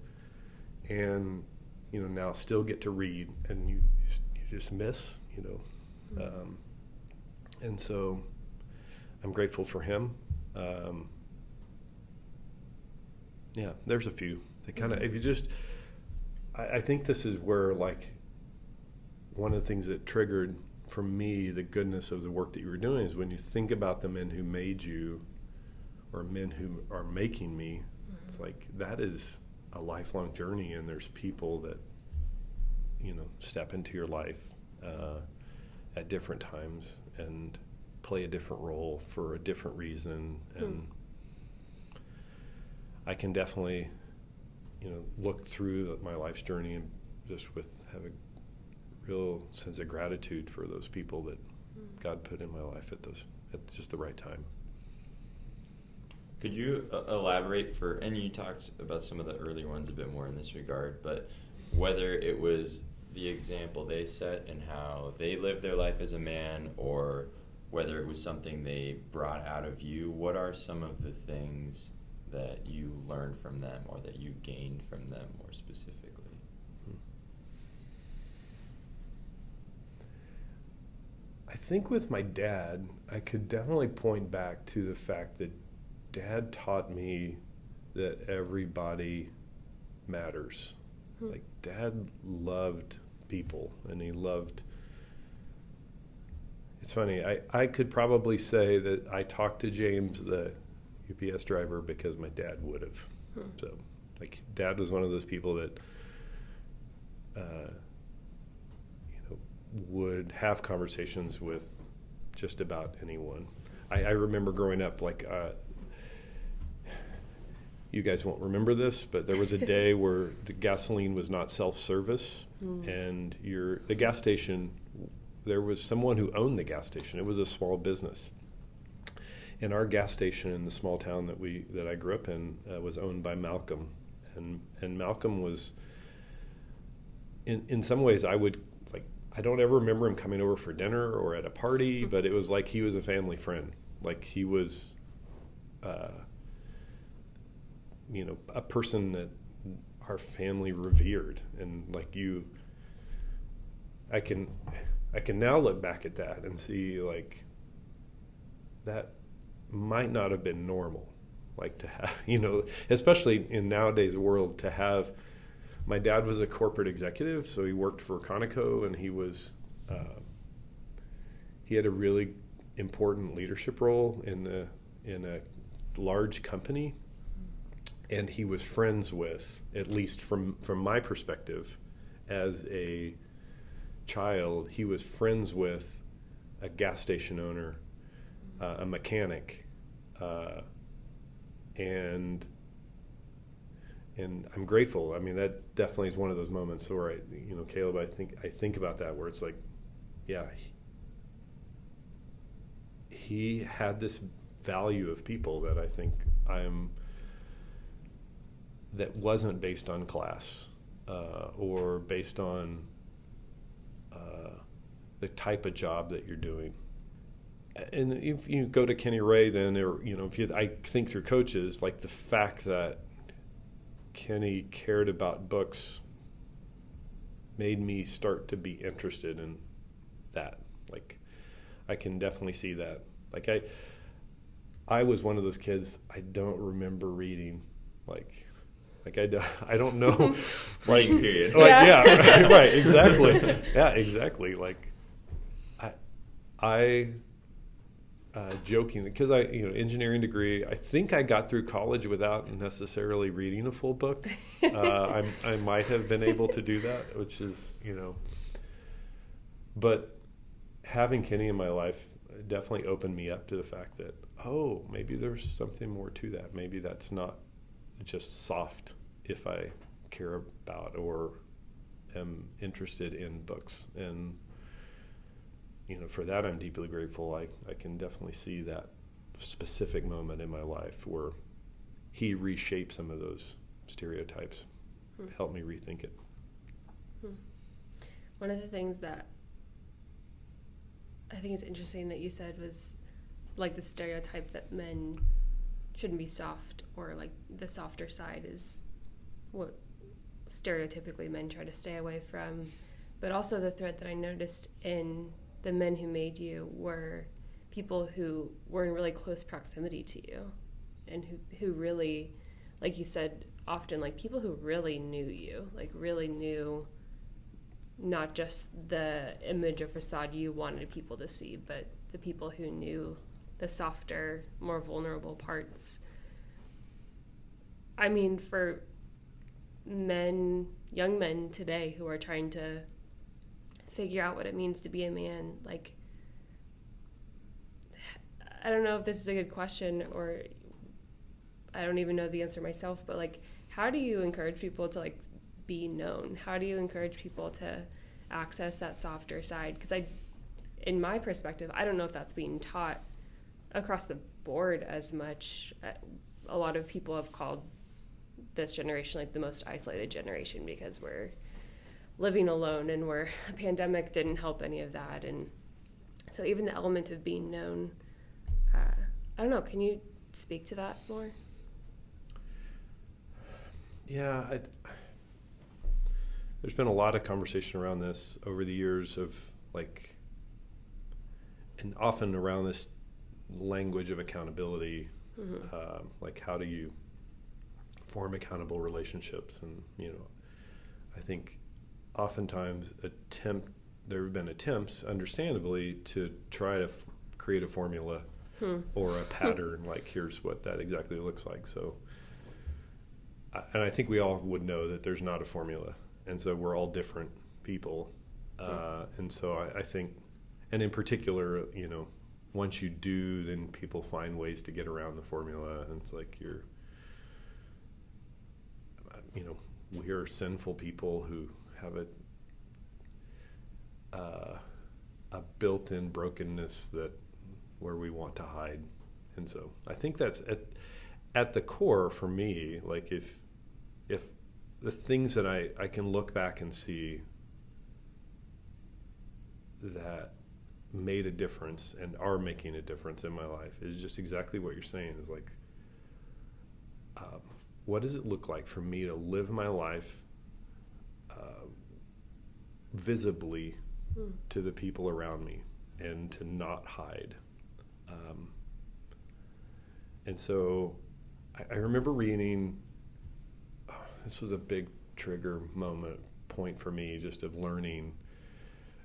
and you know now still get to read, and you you just miss, you know, um, and so I'm grateful for him. Um, yeah, there's a few. They kind of, if you just, I, I think this is where like one of the things that triggered for me the goodness of the work that you were doing is when you think about the men who made you or men who are making me mm-hmm. it's like that is a lifelong journey and there's people that you know step into your life uh, at different times and play a different role for a different reason and hmm. I can definitely you know look through my life's journey and just with have a real sense of gratitude for those people that hmm. God put in my life at those at just the right time. Could you uh, elaborate for, and you talked about some of the early ones a bit more in this regard, but whether it was the example they set and how they lived their life as a man or whether it was something they brought out of you, what are some of the things that you learned from them or that you gained from them more specifically? I think with my dad, I could definitely point back to the fact that dad taught me that everybody matters. Hmm. Like, dad loved people and he loved. It's funny, I, I could probably say that I talked to James, the UPS driver, because my dad would have. Hmm. So, like, dad was one of those people that. Uh, would have conversations with just about anyone. I, I remember growing up, like, uh, you guys won't remember this, but there was a day [laughs] where the gasoline was not self-service, mm. and your the gas station, there was someone who owned the gas station. It was a small business, and our gas station in the small town that we that I grew up in uh, was owned by Malcolm, and and Malcolm was. In in some ways, I would I don't ever remember him coming over for dinner or at a party, but it was like he was a family friend. Like he was, uh, you know, a person that our family revered, and like you, I can, I can now look back at that and see like that might not have been normal, like to have, [laughs] you know, especially in nowadays world to have my dad was a corporate executive, so he worked for Conoco, and he was uh, he had a really important leadership role in the in a large company, and he was friends with, at least from from my perspective, as a child, he was friends with a gas station owner, uh, a mechanic, uh, and and I'm grateful. I mean, that definitely is one of those moments where I, you know, Caleb, I think I think about that where it's like, yeah, he, had this value of people that I think I'm that wasn't based on class uh, or based on uh, the type of job that you're doing. And if you go to Kenny Ray, then, or you know, if you, I think through coaches, like the fact that Kenny cared about books made me start to be interested in that. Like, I can definitely see that. Like, I, I was one of those kids. I don't remember reading, like, like I, [laughs] I don't know, [laughs] like period. Like yeah, yeah right, right, exactly. [laughs] Yeah, exactly. Like, I, I uh, joking because I, you know, engineering degree. I think I got through college without necessarily reading a full book. Uh, i might have been able to do that, which is, you know, but having Kenny in my life definitely opened me up to the fact that oh, maybe there's something more to that. Maybe that's not just soft if I care about or am interested in books and you know, for that I'm deeply grateful. I, I can definitely see that specific moment in my life where he reshaped some of those stereotypes, hmm. helped me rethink it. Hmm. One of the things that I think is interesting that you said was like the stereotype that men shouldn't be soft or like the softer side is what stereotypically men try to stay away from. But also the thread that I noticed in the men who made you were people who were in really close proximity to you and who who really like you said often like people who really knew you like really knew not just the image or facade you wanted people to see but the people who knew the softer more vulnerable parts. I mean for men young men today who are trying to figure out what it means to be a man like i don't know if this is a good question or i don't even know the answer myself but like how do you encourage people to like be known? How do you encourage people to access that softer side? Because i in my perspective i don't know if that's being taught across the board as much. A lot of people have called this generation like the most isolated generation because we're living alone and where [laughs] a pandemic didn't help any of that. And so even the element of being known uh, i don't know can you speak to that more? Yeah I, there's been a lot of conversation around this over the years of like and often around this language of accountability mm-hmm. uh, like how do you form accountable relationships? And you know i think oftentimes attempt there have been attempts understandably to try to f- create a formula hmm. or a [laughs] pattern like here's what that exactly looks like. So and i think we all would know that there's not a formula and so we're all different people. Uh, and so I, I, think and in particular you know once you do then people find ways to get around the formula and it's like you're you know we are sinful people who have a uh, a built-in brokenness that where we want to hide. And so i think that's at at the core for me like if if the things that i i can look back and see that made a difference and are making a difference in my life is just exactly what you're saying is like um, what does it look like for me to live my life uh, visibly mm. to the people around me and to not hide. Um, and so I, I remember reading, oh, this was a big trigger moment point for me just of learning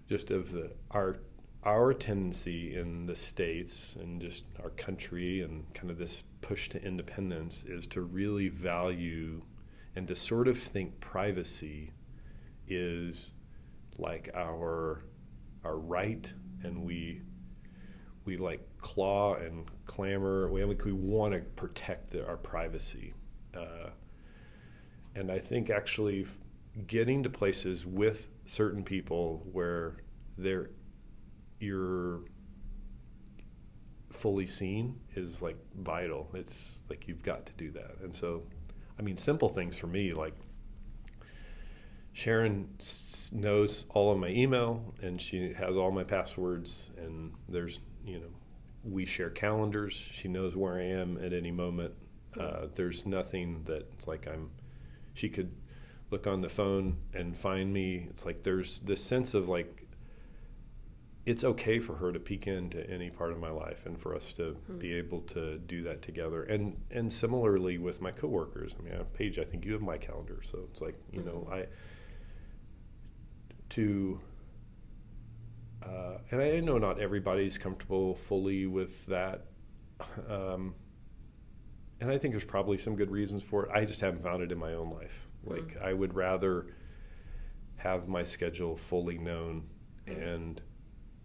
just of the our our tendency in the states and just our country and kind of this push to independence is to really value and to sort of think privacy is like our our right and we we like claw and clamor. We, we want to protect the, our privacy. Uh, and i think actually getting to places with certain people where they're you're fully seen is like vital. It's like you've got to do that. And so i mean simple things for me like Sharon knows all of my email and she has all my passwords and there's you know we share calendars. She knows where I am at any moment. Uh, there's nothing that's like I'm. She could look on the phone and find me. It's like there's this sense of like it's okay for her to peek into any part of my life and for us to hmm. be able to do that together. And and similarly with my coworkers. I mean, Paige, I think you have my calendar, so it's like you mm-hmm. know I to uh, and I know not everybody's comfortable fully with that. Um, and I think there's probably some good reasons for it. I just haven't found it in my own life. Mm-hmm. Like mm-hmm. I would rather have my schedule fully known mm-hmm. and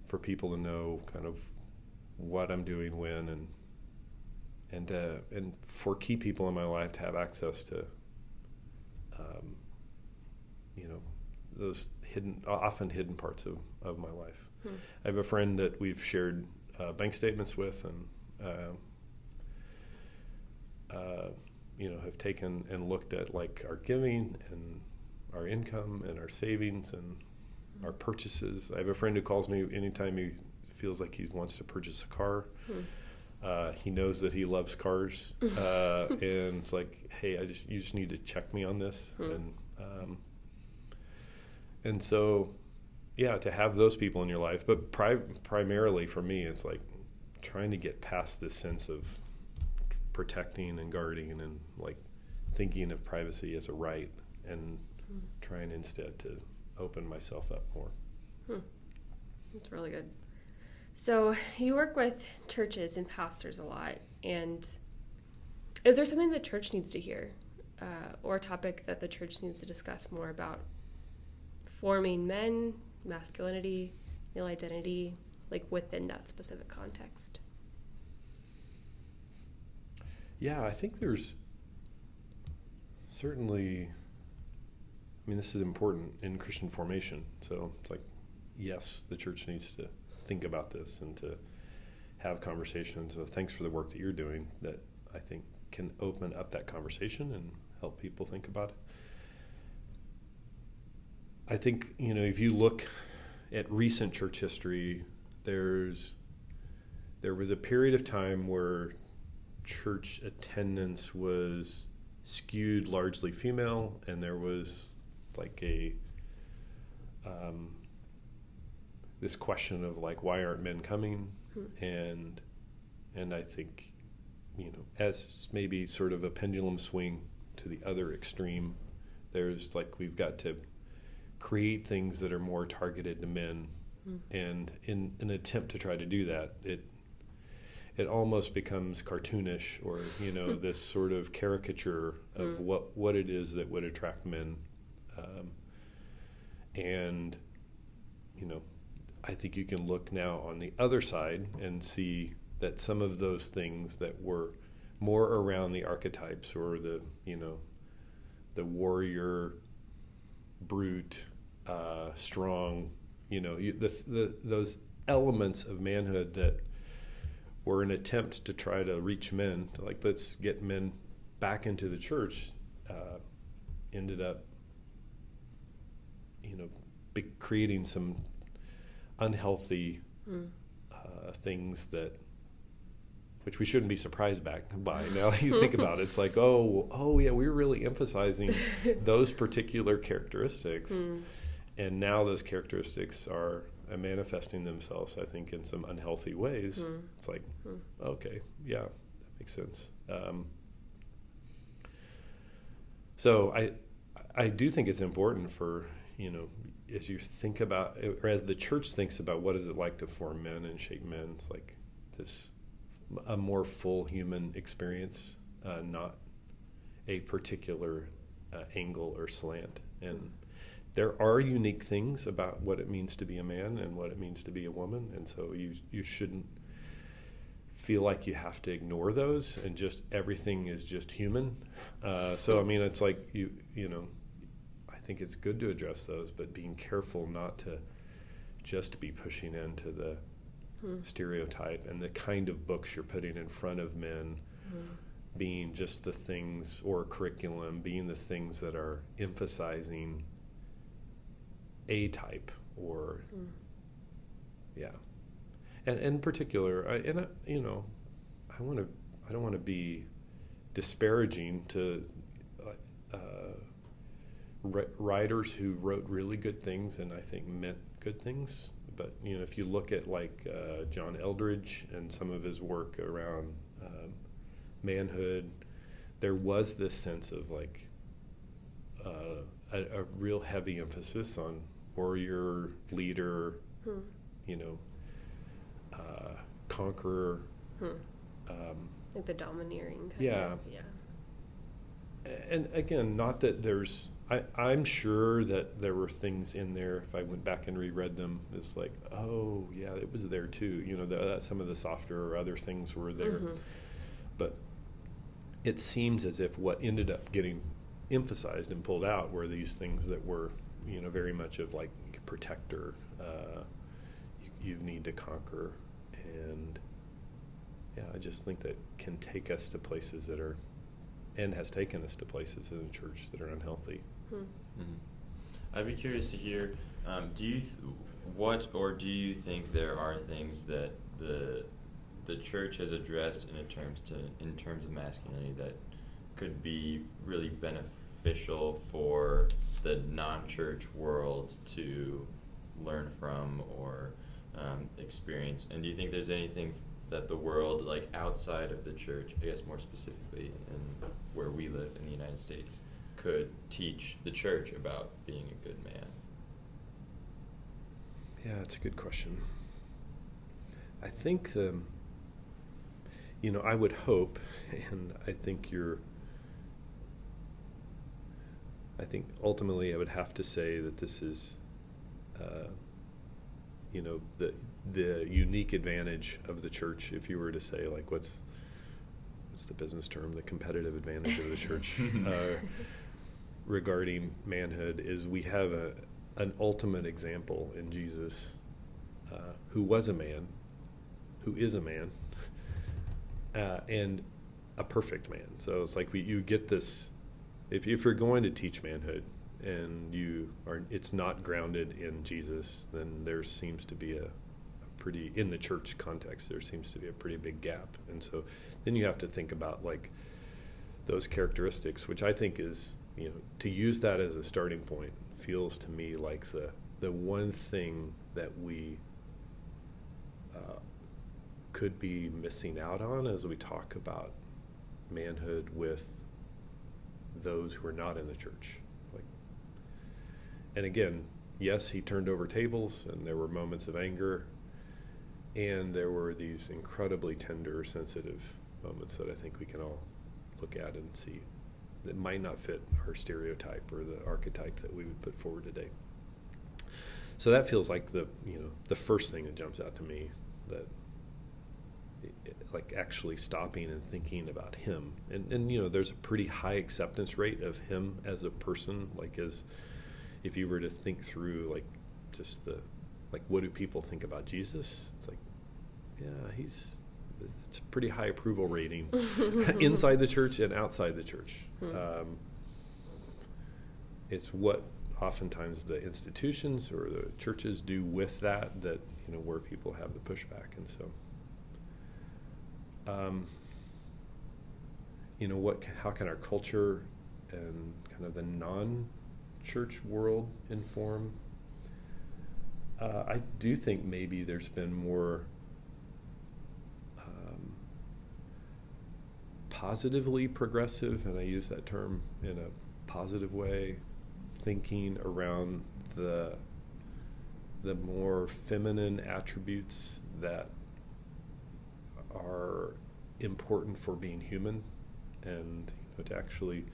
for people to know kind of what I'm doing when and and uh, and for key people in my life to have access to um, you know those hidden, often hidden parts of, of my life. Hmm. I have a friend that we've shared uh, bank statements with, and uh, uh, you know have taken and looked at like our giving and our income and our savings and hmm. our purchases. I have a friend who calls me anytime he feels like he wants to purchase a car. Hmm. Uh, he knows that he loves cars, [laughs] uh, and it's like, hey, I just you just need to check me on this, hmm. and um, and so yeah to have those people in your life but pri- primarily for me it's like trying to get past this sense of protecting and guarding and like thinking of privacy as a right and hmm. trying instead to open myself up more hmm. that's really good so you work with churches and pastors a lot and is there something the church needs to hear uh, or a topic that the church needs to discuss more about forming men, masculinity, male identity, like within that specific context? Yeah, I think there's certainly, I mean, this is important in Christian formation. So it's like, yes, the church needs to think about this and to have conversations. So thanks for the work that you're doing. That I think can open up that conversation and help people think about it. I think, you know, if you look at recent church history, there's there was a period of time where church attendance was skewed largely female, and there was like a um, this question of like why aren't men coming, Hmm. and and I think you know as maybe sort of a pendulum swing to the other extreme, there's like we've got to create things that are more targeted to men, Hmm. and in an attempt to try to do that, it it almost becomes cartoonish or you know [laughs] this sort of caricature of Mm. what what it is that would attract men um, and you know i think you can look now on the other side and see that some of those things that were more around the archetypes or the you know the warrior brute uh, strong you know you, the, the, those elements of manhood that were an attempt to try to reach men, to like let's get men back into the church, uh, ended up, you know, be creating some unhealthy Mm. uh, things that, which we shouldn't be surprised back by. Now that you think about it, it's like, oh, oh yeah, we were really emphasizing [laughs] those particular characteristics, Mm. And now those characteristics are uh, manifesting themselves, I think, in some unhealthy ways. Mm. It's like, Mm. okay, yeah, that makes sense. Um, so I, I do think it's important for you know, as you think about, or as the church thinks about what is it like to form men and shape men, it's like this a more full human experience, uh, not a particular uh, angle or slant. And there are unique things about what it means to be a man and what it means to be a woman, and so you you shouldn't feel like you have to ignore those and just everything is just human. Uh, so I mean, it's like you you know, I think it's good to address those, but being careful not to just be pushing into the Hmm. stereotype and the kind of books you're putting in front of men Mm. being just the things or curriculum being the things that are emphasizing a type or Mm. yeah and in particular I, and I, you know i want to i don't want to be disparaging to uh, ri- writers who wrote really good things and i think meant good things but you know if you look at like uh, John Eldredge and some of his work around um, manhood there was this sense of like uh, a, a real heavy emphasis on warrior leader Hmm. you know uh, conqueror Hmm. um, Like the domineering kind Yeah. of. Yeah. and again not that there's I, i'm sure that there were things in there if i went back and reread them it's like oh yeah it was there too you know the, uh, some of the softer or other things were there Mhm. but it seems as if what ended up getting emphasized and pulled out were these things that were you know very much of like protector uh, you, you need to conquer and yeah i just think that can take us to places that are and has taken us to places in the church that are unhealthy Hmm. Mhm. I'd be curious to hear. Um, do you th- what or do you think there are things that the the church has addressed in terms to in terms of masculinity that could be really beneficial for the non-church world to learn from or um, experience? And do you think there's anything that the world, like outside of the church, I guess more specifically in where we live in the United States, could teach the church about being a good man? Yeah, that's a good question. I think the, you know, I would hope, [laughs] and I think you're, I think ultimately I would have to say that this is, uh, you know, the the unique advantage of the church. If you were to say like, what's what's the business term? The competitive advantage of the church. [laughs] uh, regarding manhood is we have a an ultimate example in Jesus, uh, who was a man, who is a man, [laughs] uh, and a perfect man. So it's like we, you get this. If, if you're going to teach manhood and you are, it's not grounded in Jesus, then there seems to be a, a pretty in the church context. There seems to be a pretty big gap, and so then you have to think about like those characteristics, which I think is you know to use that as a starting point feels to me like the the one thing that we uh, could be missing out on as we talk about manhood with those who are not in the church. Like, and again, yes, he turned over tables, and there were moments of anger, and there were these incredibly tender, sensitive moments that I think we can all look at and see that might not fit our stereotype or the archetype that we would put forward today. So that feels like the you know the first thing that jumps out to me that like actually stopping and thinking about him. And and you know there's a pretty high acceptance rate of him as a person like as if you were to think through like just the like what do people think about Jesus? It's like yeah he's it's a pretty high approval rating [laughs] inside the church and outside the church. Hmm. um, it's what oftentimes the institutions or the churches do with that that you know where people have the pushback. And so um, you know what how can our culture and kind of the non-church world inform? Uh, i do think maybe there's been more um, positively progressive and i use that term in a positive way thinking around the the more feminine attributes that are important for being human and you know, to actually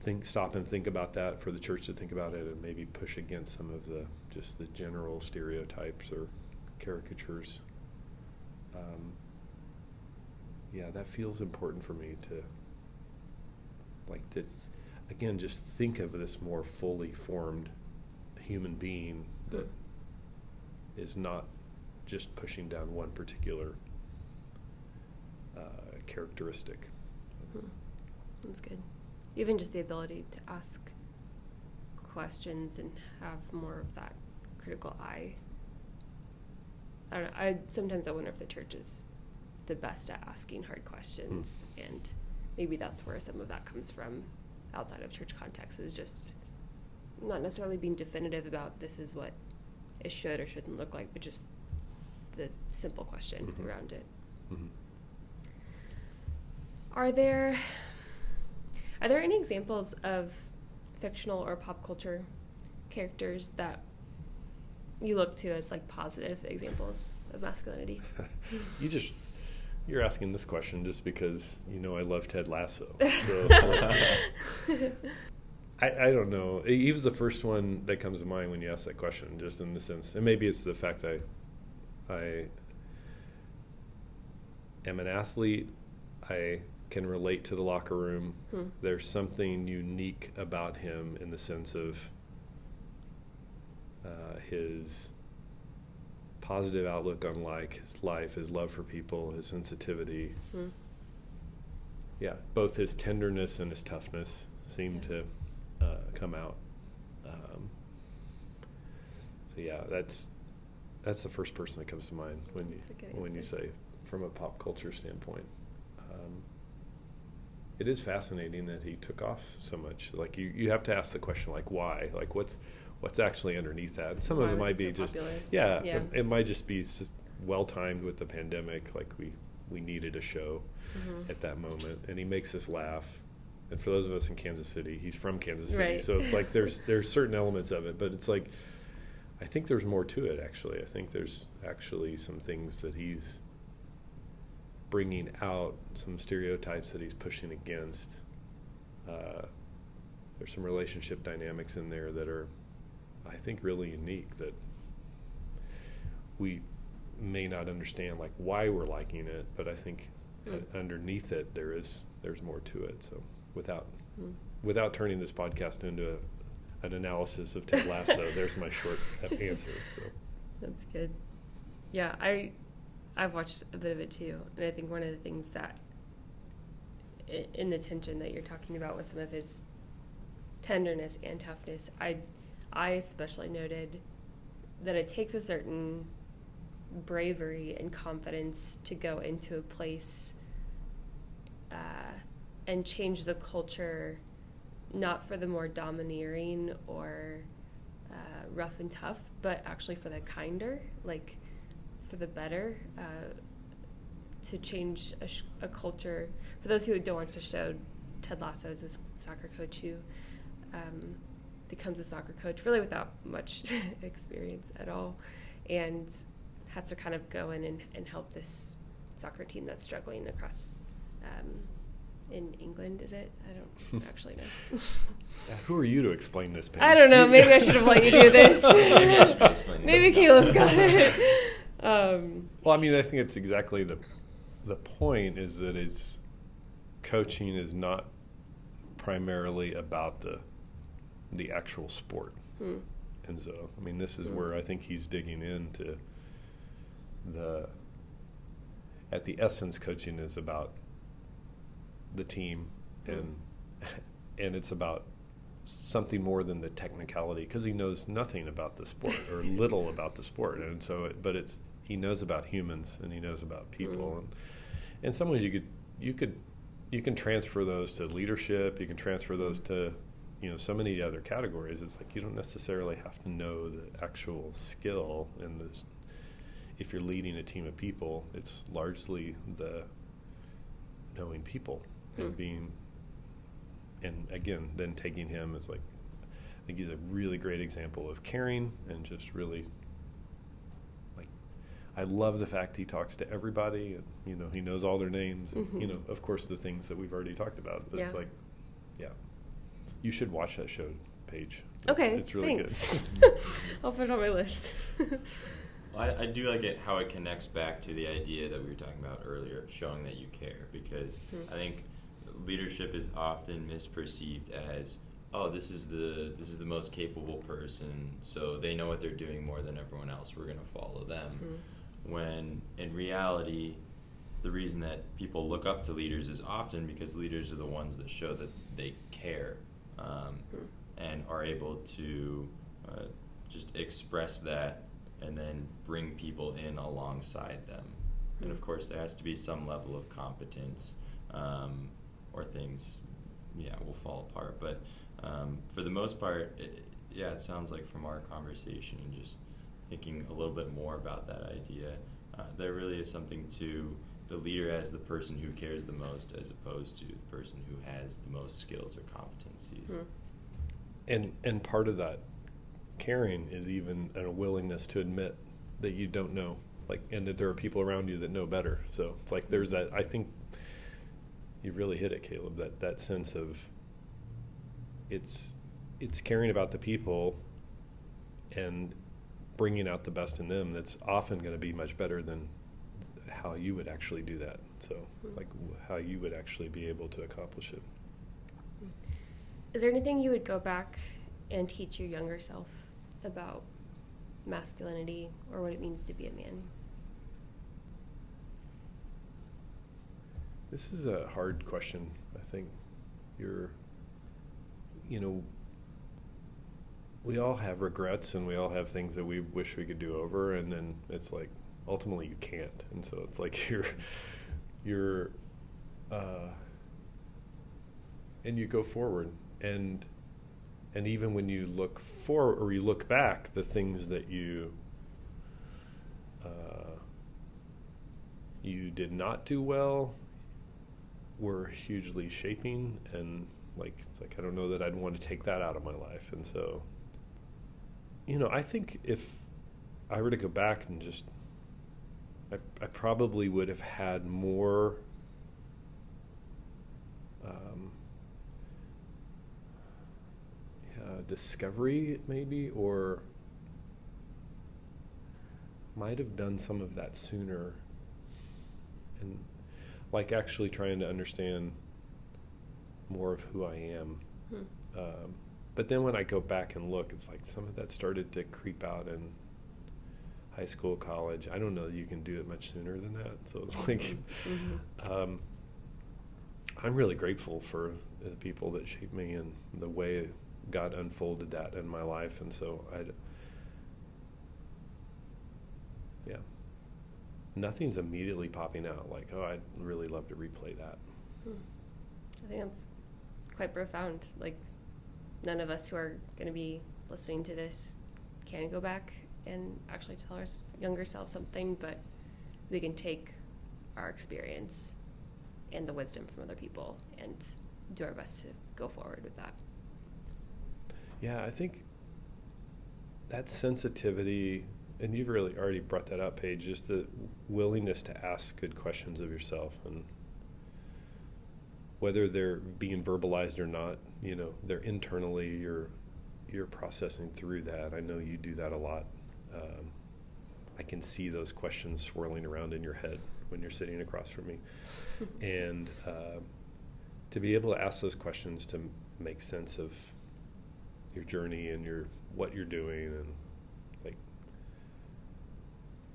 think stop and think about that for the church to think about it and maybe push against some of the just the general stereotypes or caricatures. Um, yeah that feels important for me to like to th- again just think of this more fully formed human being that is not just pushing down one particular characteristic. Hmm. That's good. Even just the ability to ask questions and have more of that critical eye. I don't know. I sometimes I wonder if the church is the best at asking hard questions, hmm. and maybe that's where some of that comes from outside of church context is just not necessarily being definitive about this is what it should or shouldn't look like, but just the simple question mm-hmm. around it. Mm-hmm. Are there are there any examples of fictional or pop culture characters that you look to as like positive examples of masculinity? [laughs] you just you're asking this question just because you know I love Ted Lasso. [laughs] So I, I don't know. He was the first one that comes to mind when you ask that question, just in the sense, and maybe it's the fact I I am an athlete. I can relate to the locker room. Hmm. There's something unique about him in the sense of uh, his positive outlook on like his life, his love for people, his sensitivity. Hmm. Yeah, both his tenderness and his toughness seem yeah. to uh, come out. Um, so yeah, that's that's the first person that comes to mind when you when you say from a pop culture standpoint. Um, it is fascinating that he took off so much. Like you, you have to ask the question like why? Like what's what's actually underneath that? And some why of it might it be so just yeah, yeah. It, it, might just be well timed with the pandemic. Like we we needed a show mm-hmm. at that moment, and he makes us laugh. And for those of us in Kansas City, he's from Kansas City, right. so it's like [laughs] there's there's certain elements of it, but it's like I think there's more to it. Actually, I think there's actually some things that he's bringing out some stereotypes that he's pushing against. Uh, there's some relationship dynamics in there that are, I think, really unique that we may not understand like why we're liking it, but I think mm. underneath it there is there's more to it. So without mm. without turning this podcast into a, an analysis of Ted Lasso, there's my short [laughs] answer. So that's good. Yeah, I I've watched a bit of it too, and I think one of the things that in the tension that you're talking about with some of his tenderness and toughness, I, I especially noted that it takes a certain bravery and confidence to go into a place uh, and change the culture, not for the more domineering or uh, rough and tough, but actually for the kinder, like for the better. Uh, to change a, sh- a culture. For those who don't watch the show, Ted Lasso is a s- soccer coach who um, becomes a soccer coach really without much [laughs] experience at all, and has to kind of go in and, and help this soccer team that's struggling across um, in England. Is it? I don't [laughs] actually know. Yeah, who are you to explain this? Paige? I don't know. Maybe I should have let you do [laughs] this. Maybe I should explain Maybe this. Caleb's got it. Um, Well, I mean, I think it's exactly the the point is that it's coaching is not primarily about the the actual sport, hmm. and so I mean, this is Mm. where I think he's digging into the at the essence, coaching is about the team and and it's about something more than the technicality because he knows nothing about the sport or [laughs] little about the sport and so it, but it's he knows about humans and he knows about people. Mm. and in some ways you could you could you can transfer those to leadership. You can transfer those to you know so many other categories. It's like you don't necessarily have to know the actual skill in this. If you're leading a team of people it's largely the knowing people and Hmm. being and again then taking him as like i think he's a really great example of caring and just really i love the fact he talks to everybody and you know he knows all their names and you Mhm. know of course the things that we've already talked about but it's like yeah you should watch that show Paige. Okay, it's, it's really thanks. good [laughs] [laughs] I'll put it on my list. [laughs] I, I do like it how it connects back to the idea that we were talking about earlier of showing that you care because Hmm. I think leadership is often misperceived as oh this is the this is the most capable person so they know what they're doing more than everyone else we're going to follow them Hmm. When in reality the reason that people look up to leaders is often because leaders are the ones that show that they care um, and are able to uh, just express that and then bring people in alongside them. And of course, there has to be some level of competence, um, or things, yeah, will fall apart. But um, for the most part, it, yeah, it sounds like from our conversation and just thinking a little bit more about that idea, uh, there really is something to the leader as the person who cares the most, as opposed to the person who has the most skills or competencies. Hmm. and and part of that caring is even a willingness to admit that you don't know like and that there are people around you that know better so it's like there's that i think you really hit it caleb that that sense of it's it's caring about the people and bringing out the best in them that's often going to be much better than how you would actually do that so hmm. like how you would actually be able to accomplish it Is there anything you would go back and teach your younger self about masculinity or what it means to be a man? This is a hard question. I think you're, you know, we all have regrets and we all have things that we wish we could do over, and then it's like ultimately you can't, and so it's like [laughs] you're, you're, uh, and you go forward, and and even when you look forward or you look back, the things that you. Uh, you did not do well were hugely shaping. And like it's like I don't know that I'd want to take that out of my life. And so you know I think if I were to go back and just I, I probably would have had more um, yeah, discovery maybe or might have done some of that sooner and like actually trying to understand more of who I am. Hmm. Um, but then when I go back and look, it's like some of that started to creep out in high school, college. I don't know that you can do it much sooner than that. So it's [laughs] like, Mm-hmm. um, I'm really grateful for the people that shaped me and the way God unfolded that in my life. And so I, yeah, nothing's immediately popping out like, oh, I'd really love to replay that. I think that's quite profound. Like, none of us who are going to be listening to this can go back and actually tell our younger self something, but we can take our experience and the wisdom from other people and do our best to go forward with that. Yeah, I think that sensitivity, and you've really already brought that up, Paige, just the willingness to ask good questions of yourself and whether they're being verbalized or not, you know, they're internally, you're, you're processing through that. I know you do that a lot. Um, I can see those questions swirling around in your head when you're sitting across from me. [laughs] and uh, to be able to ask those questions to make sense of your journey and your what you're doing and like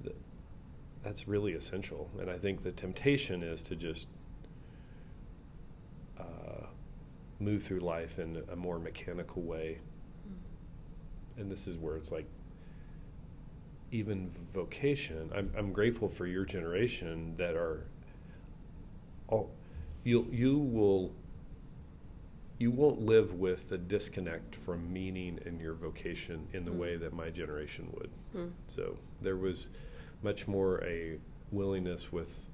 the, that's really essential and i think the temptation is to just uh, move through life in a more mechanical way mm. and this is where it's like even vocation I'm, I'm grateful for your generation that are all you you will you won't live with a disconnect from meaning in your vocation in the mm. way that my generation would. Mm. So there was much more a willingness with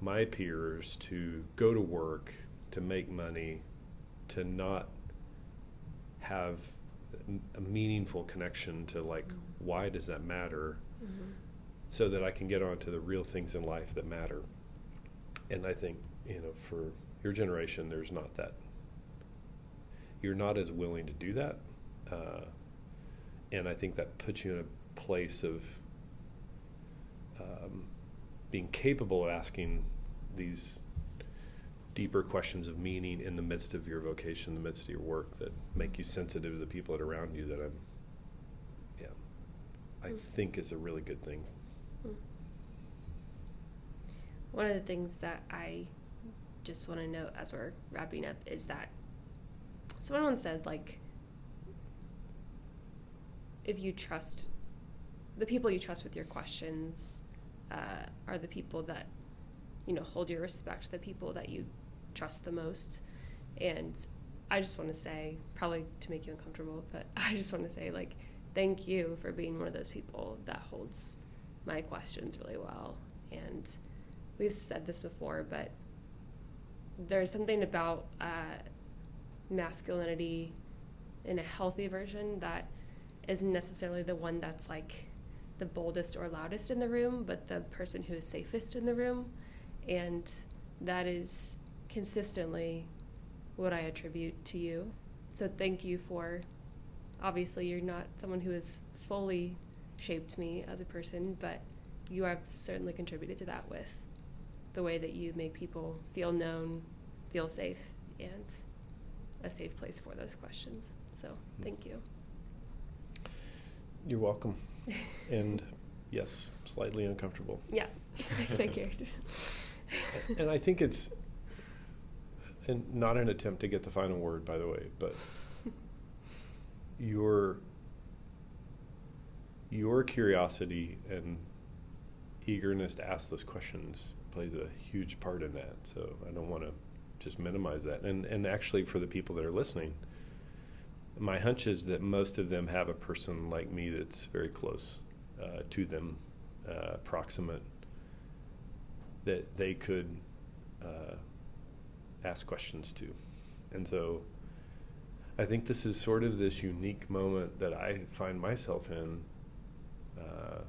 my peers to go to work, to make money, to not have a meaningful connection to like mm. why does that matter mm-hmm. so that I can get on to the real things in life that matter. And I think, you know, for your generation there's not that you're not as willing to do that. Uh, and I think that puts you in a place of um, being capable of asking these deeper questions of meaning in the midst of your vocation, in the midst of your work that make you sensitive to the people that are around you that I'm, yeah, I mm. think is a really good thing. Mm. One of the things that I just want to note as we're wrapping up is that someone once said like if you trust the people you trust with your questions uh, are the people that you know hold your respect the people that you trust the most and i just want to say probably to make you uncomfortable but [laughs] i just want to say like thank you for being one of those people that holds my questions really well and we've said this before but there's something about uh, masculinity in a healthy version that isn't necessarily the one that's like the boldest or loudest in the room, but the person who is safest in the room. And that is consistently what I attribute to you. So thank you for obviously you're not someone who has fully shaped me as a person, but you have certainly contributed to that with the way that you make people feel known, feel safe, and a safe place for those questions. So thank you. You're welcome. [laughs] and yes, slightly uncomfortable. Yeah, [laughs] I figured. and I think it's and not an attempt to get the final word, by the way, but [laughs] your your curiosity and eagerness to ask those questions plays a huge part in that. So I don't want to just minimize that. And and actually, for the people that are listening, my hunch is that most of them have a person like me that's very close uh, to them, uh, proximate, that they could uh, ask questions to. And so I think this is sort of this unique moment that I find myself in uh,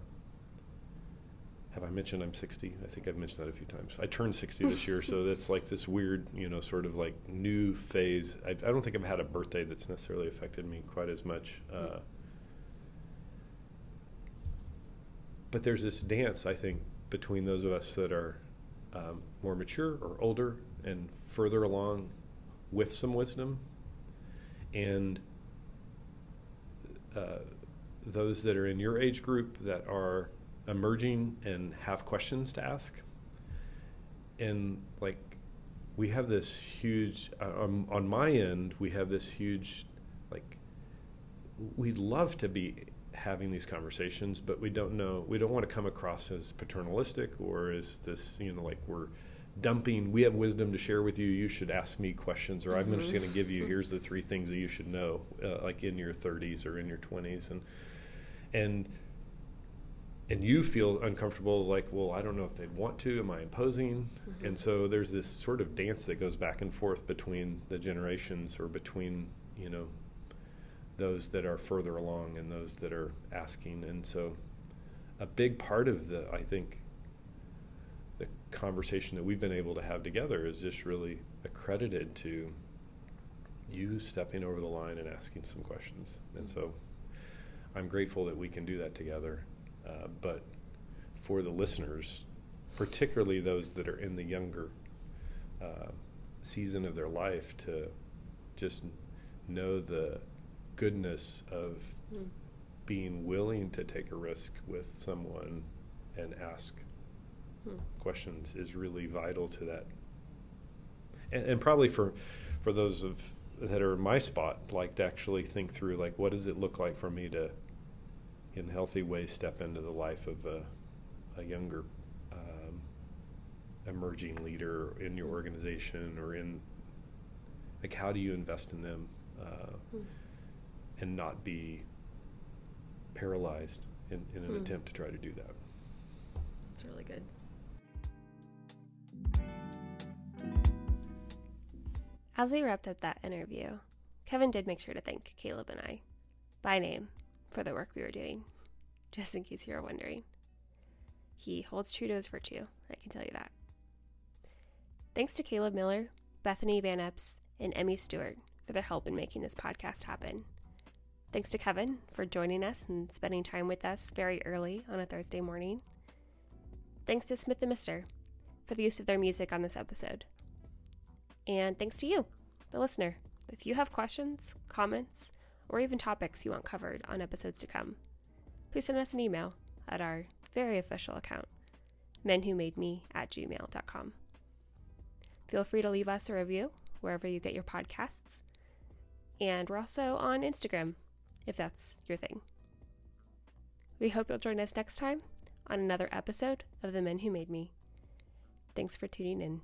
have I mentioned I'm 60? I think I've mentioned that a few times. I turned 60 this year, so [laughs] that's like this weird, you know, sort of like new phase. I, I don't think I've had a birthday that's necessarily affected me quite as much. Uh, but there's this dance, I think, between those of us that are um, more mature or older and further along with some wisdom, and uh, those that are in your age group that are emerging and have questions to ask. And like we have this huge uh, um, on my end we have this huge like we'd love to be having these conversations but we don't know we don't want to come across as paternalistic or as this you know like we're dumping we have wisdom to share with you you should ask me questions or mm-hmm. i'm just going to give you here's the three things that you should know uh, like in your 30s or in your 20s and and and you feel uncomfortable like well i don't know if they'd want to am i imposing mm-hmm. and so there's this sort of dance that goes back and forth between the generations or between you know those that are further along and those that are asking and so a big part of the i think conversation that we've been able to have together is just really accredited to you stepping over the line and asking some questions and so i'm grateful that we can do that together uh, but for the listeners, particularly those that are in the younger uh, season of their life, to just know the goodness of mm. being willing to take a risk with someone and ask mm. questions is really vital to that. And, and probably for for those of that are in my spot, like to actually think through like what does it look like for me to in healthy ways step into the life of a, a younger um, emerging leader in your organization or in like how do you invest in them uh, mm. and not be paralyzed in, in an mm. attempt to try to do that that's really good as we wrapped up that interview kevin did make sure to thank caleb and i by name for the work we were doing, just in case you were wondering. He holds true to his virtue, I can tell you that. Thanks to Caleb Miller, Bethany Van Epps, and Emmy Stewart for their help in making this podcast happen. Thanks to Kevin for joining us and spending time with us very early on a Thursday morning. Thanks to Smith and Mister for the use of their music on this episode. And thanks to you, the listener. If you have questions, comments, or even topics you want covered on episodes to come, please send us an email at our very official account, menwhomademe at gmail.com. Feel free to leave us a review wherever you get your podcasts. And we're also on Instagram, if that's your thing. We hope you'll join us next time on another episode of The Men Who Made Me. Thanks for tuning in.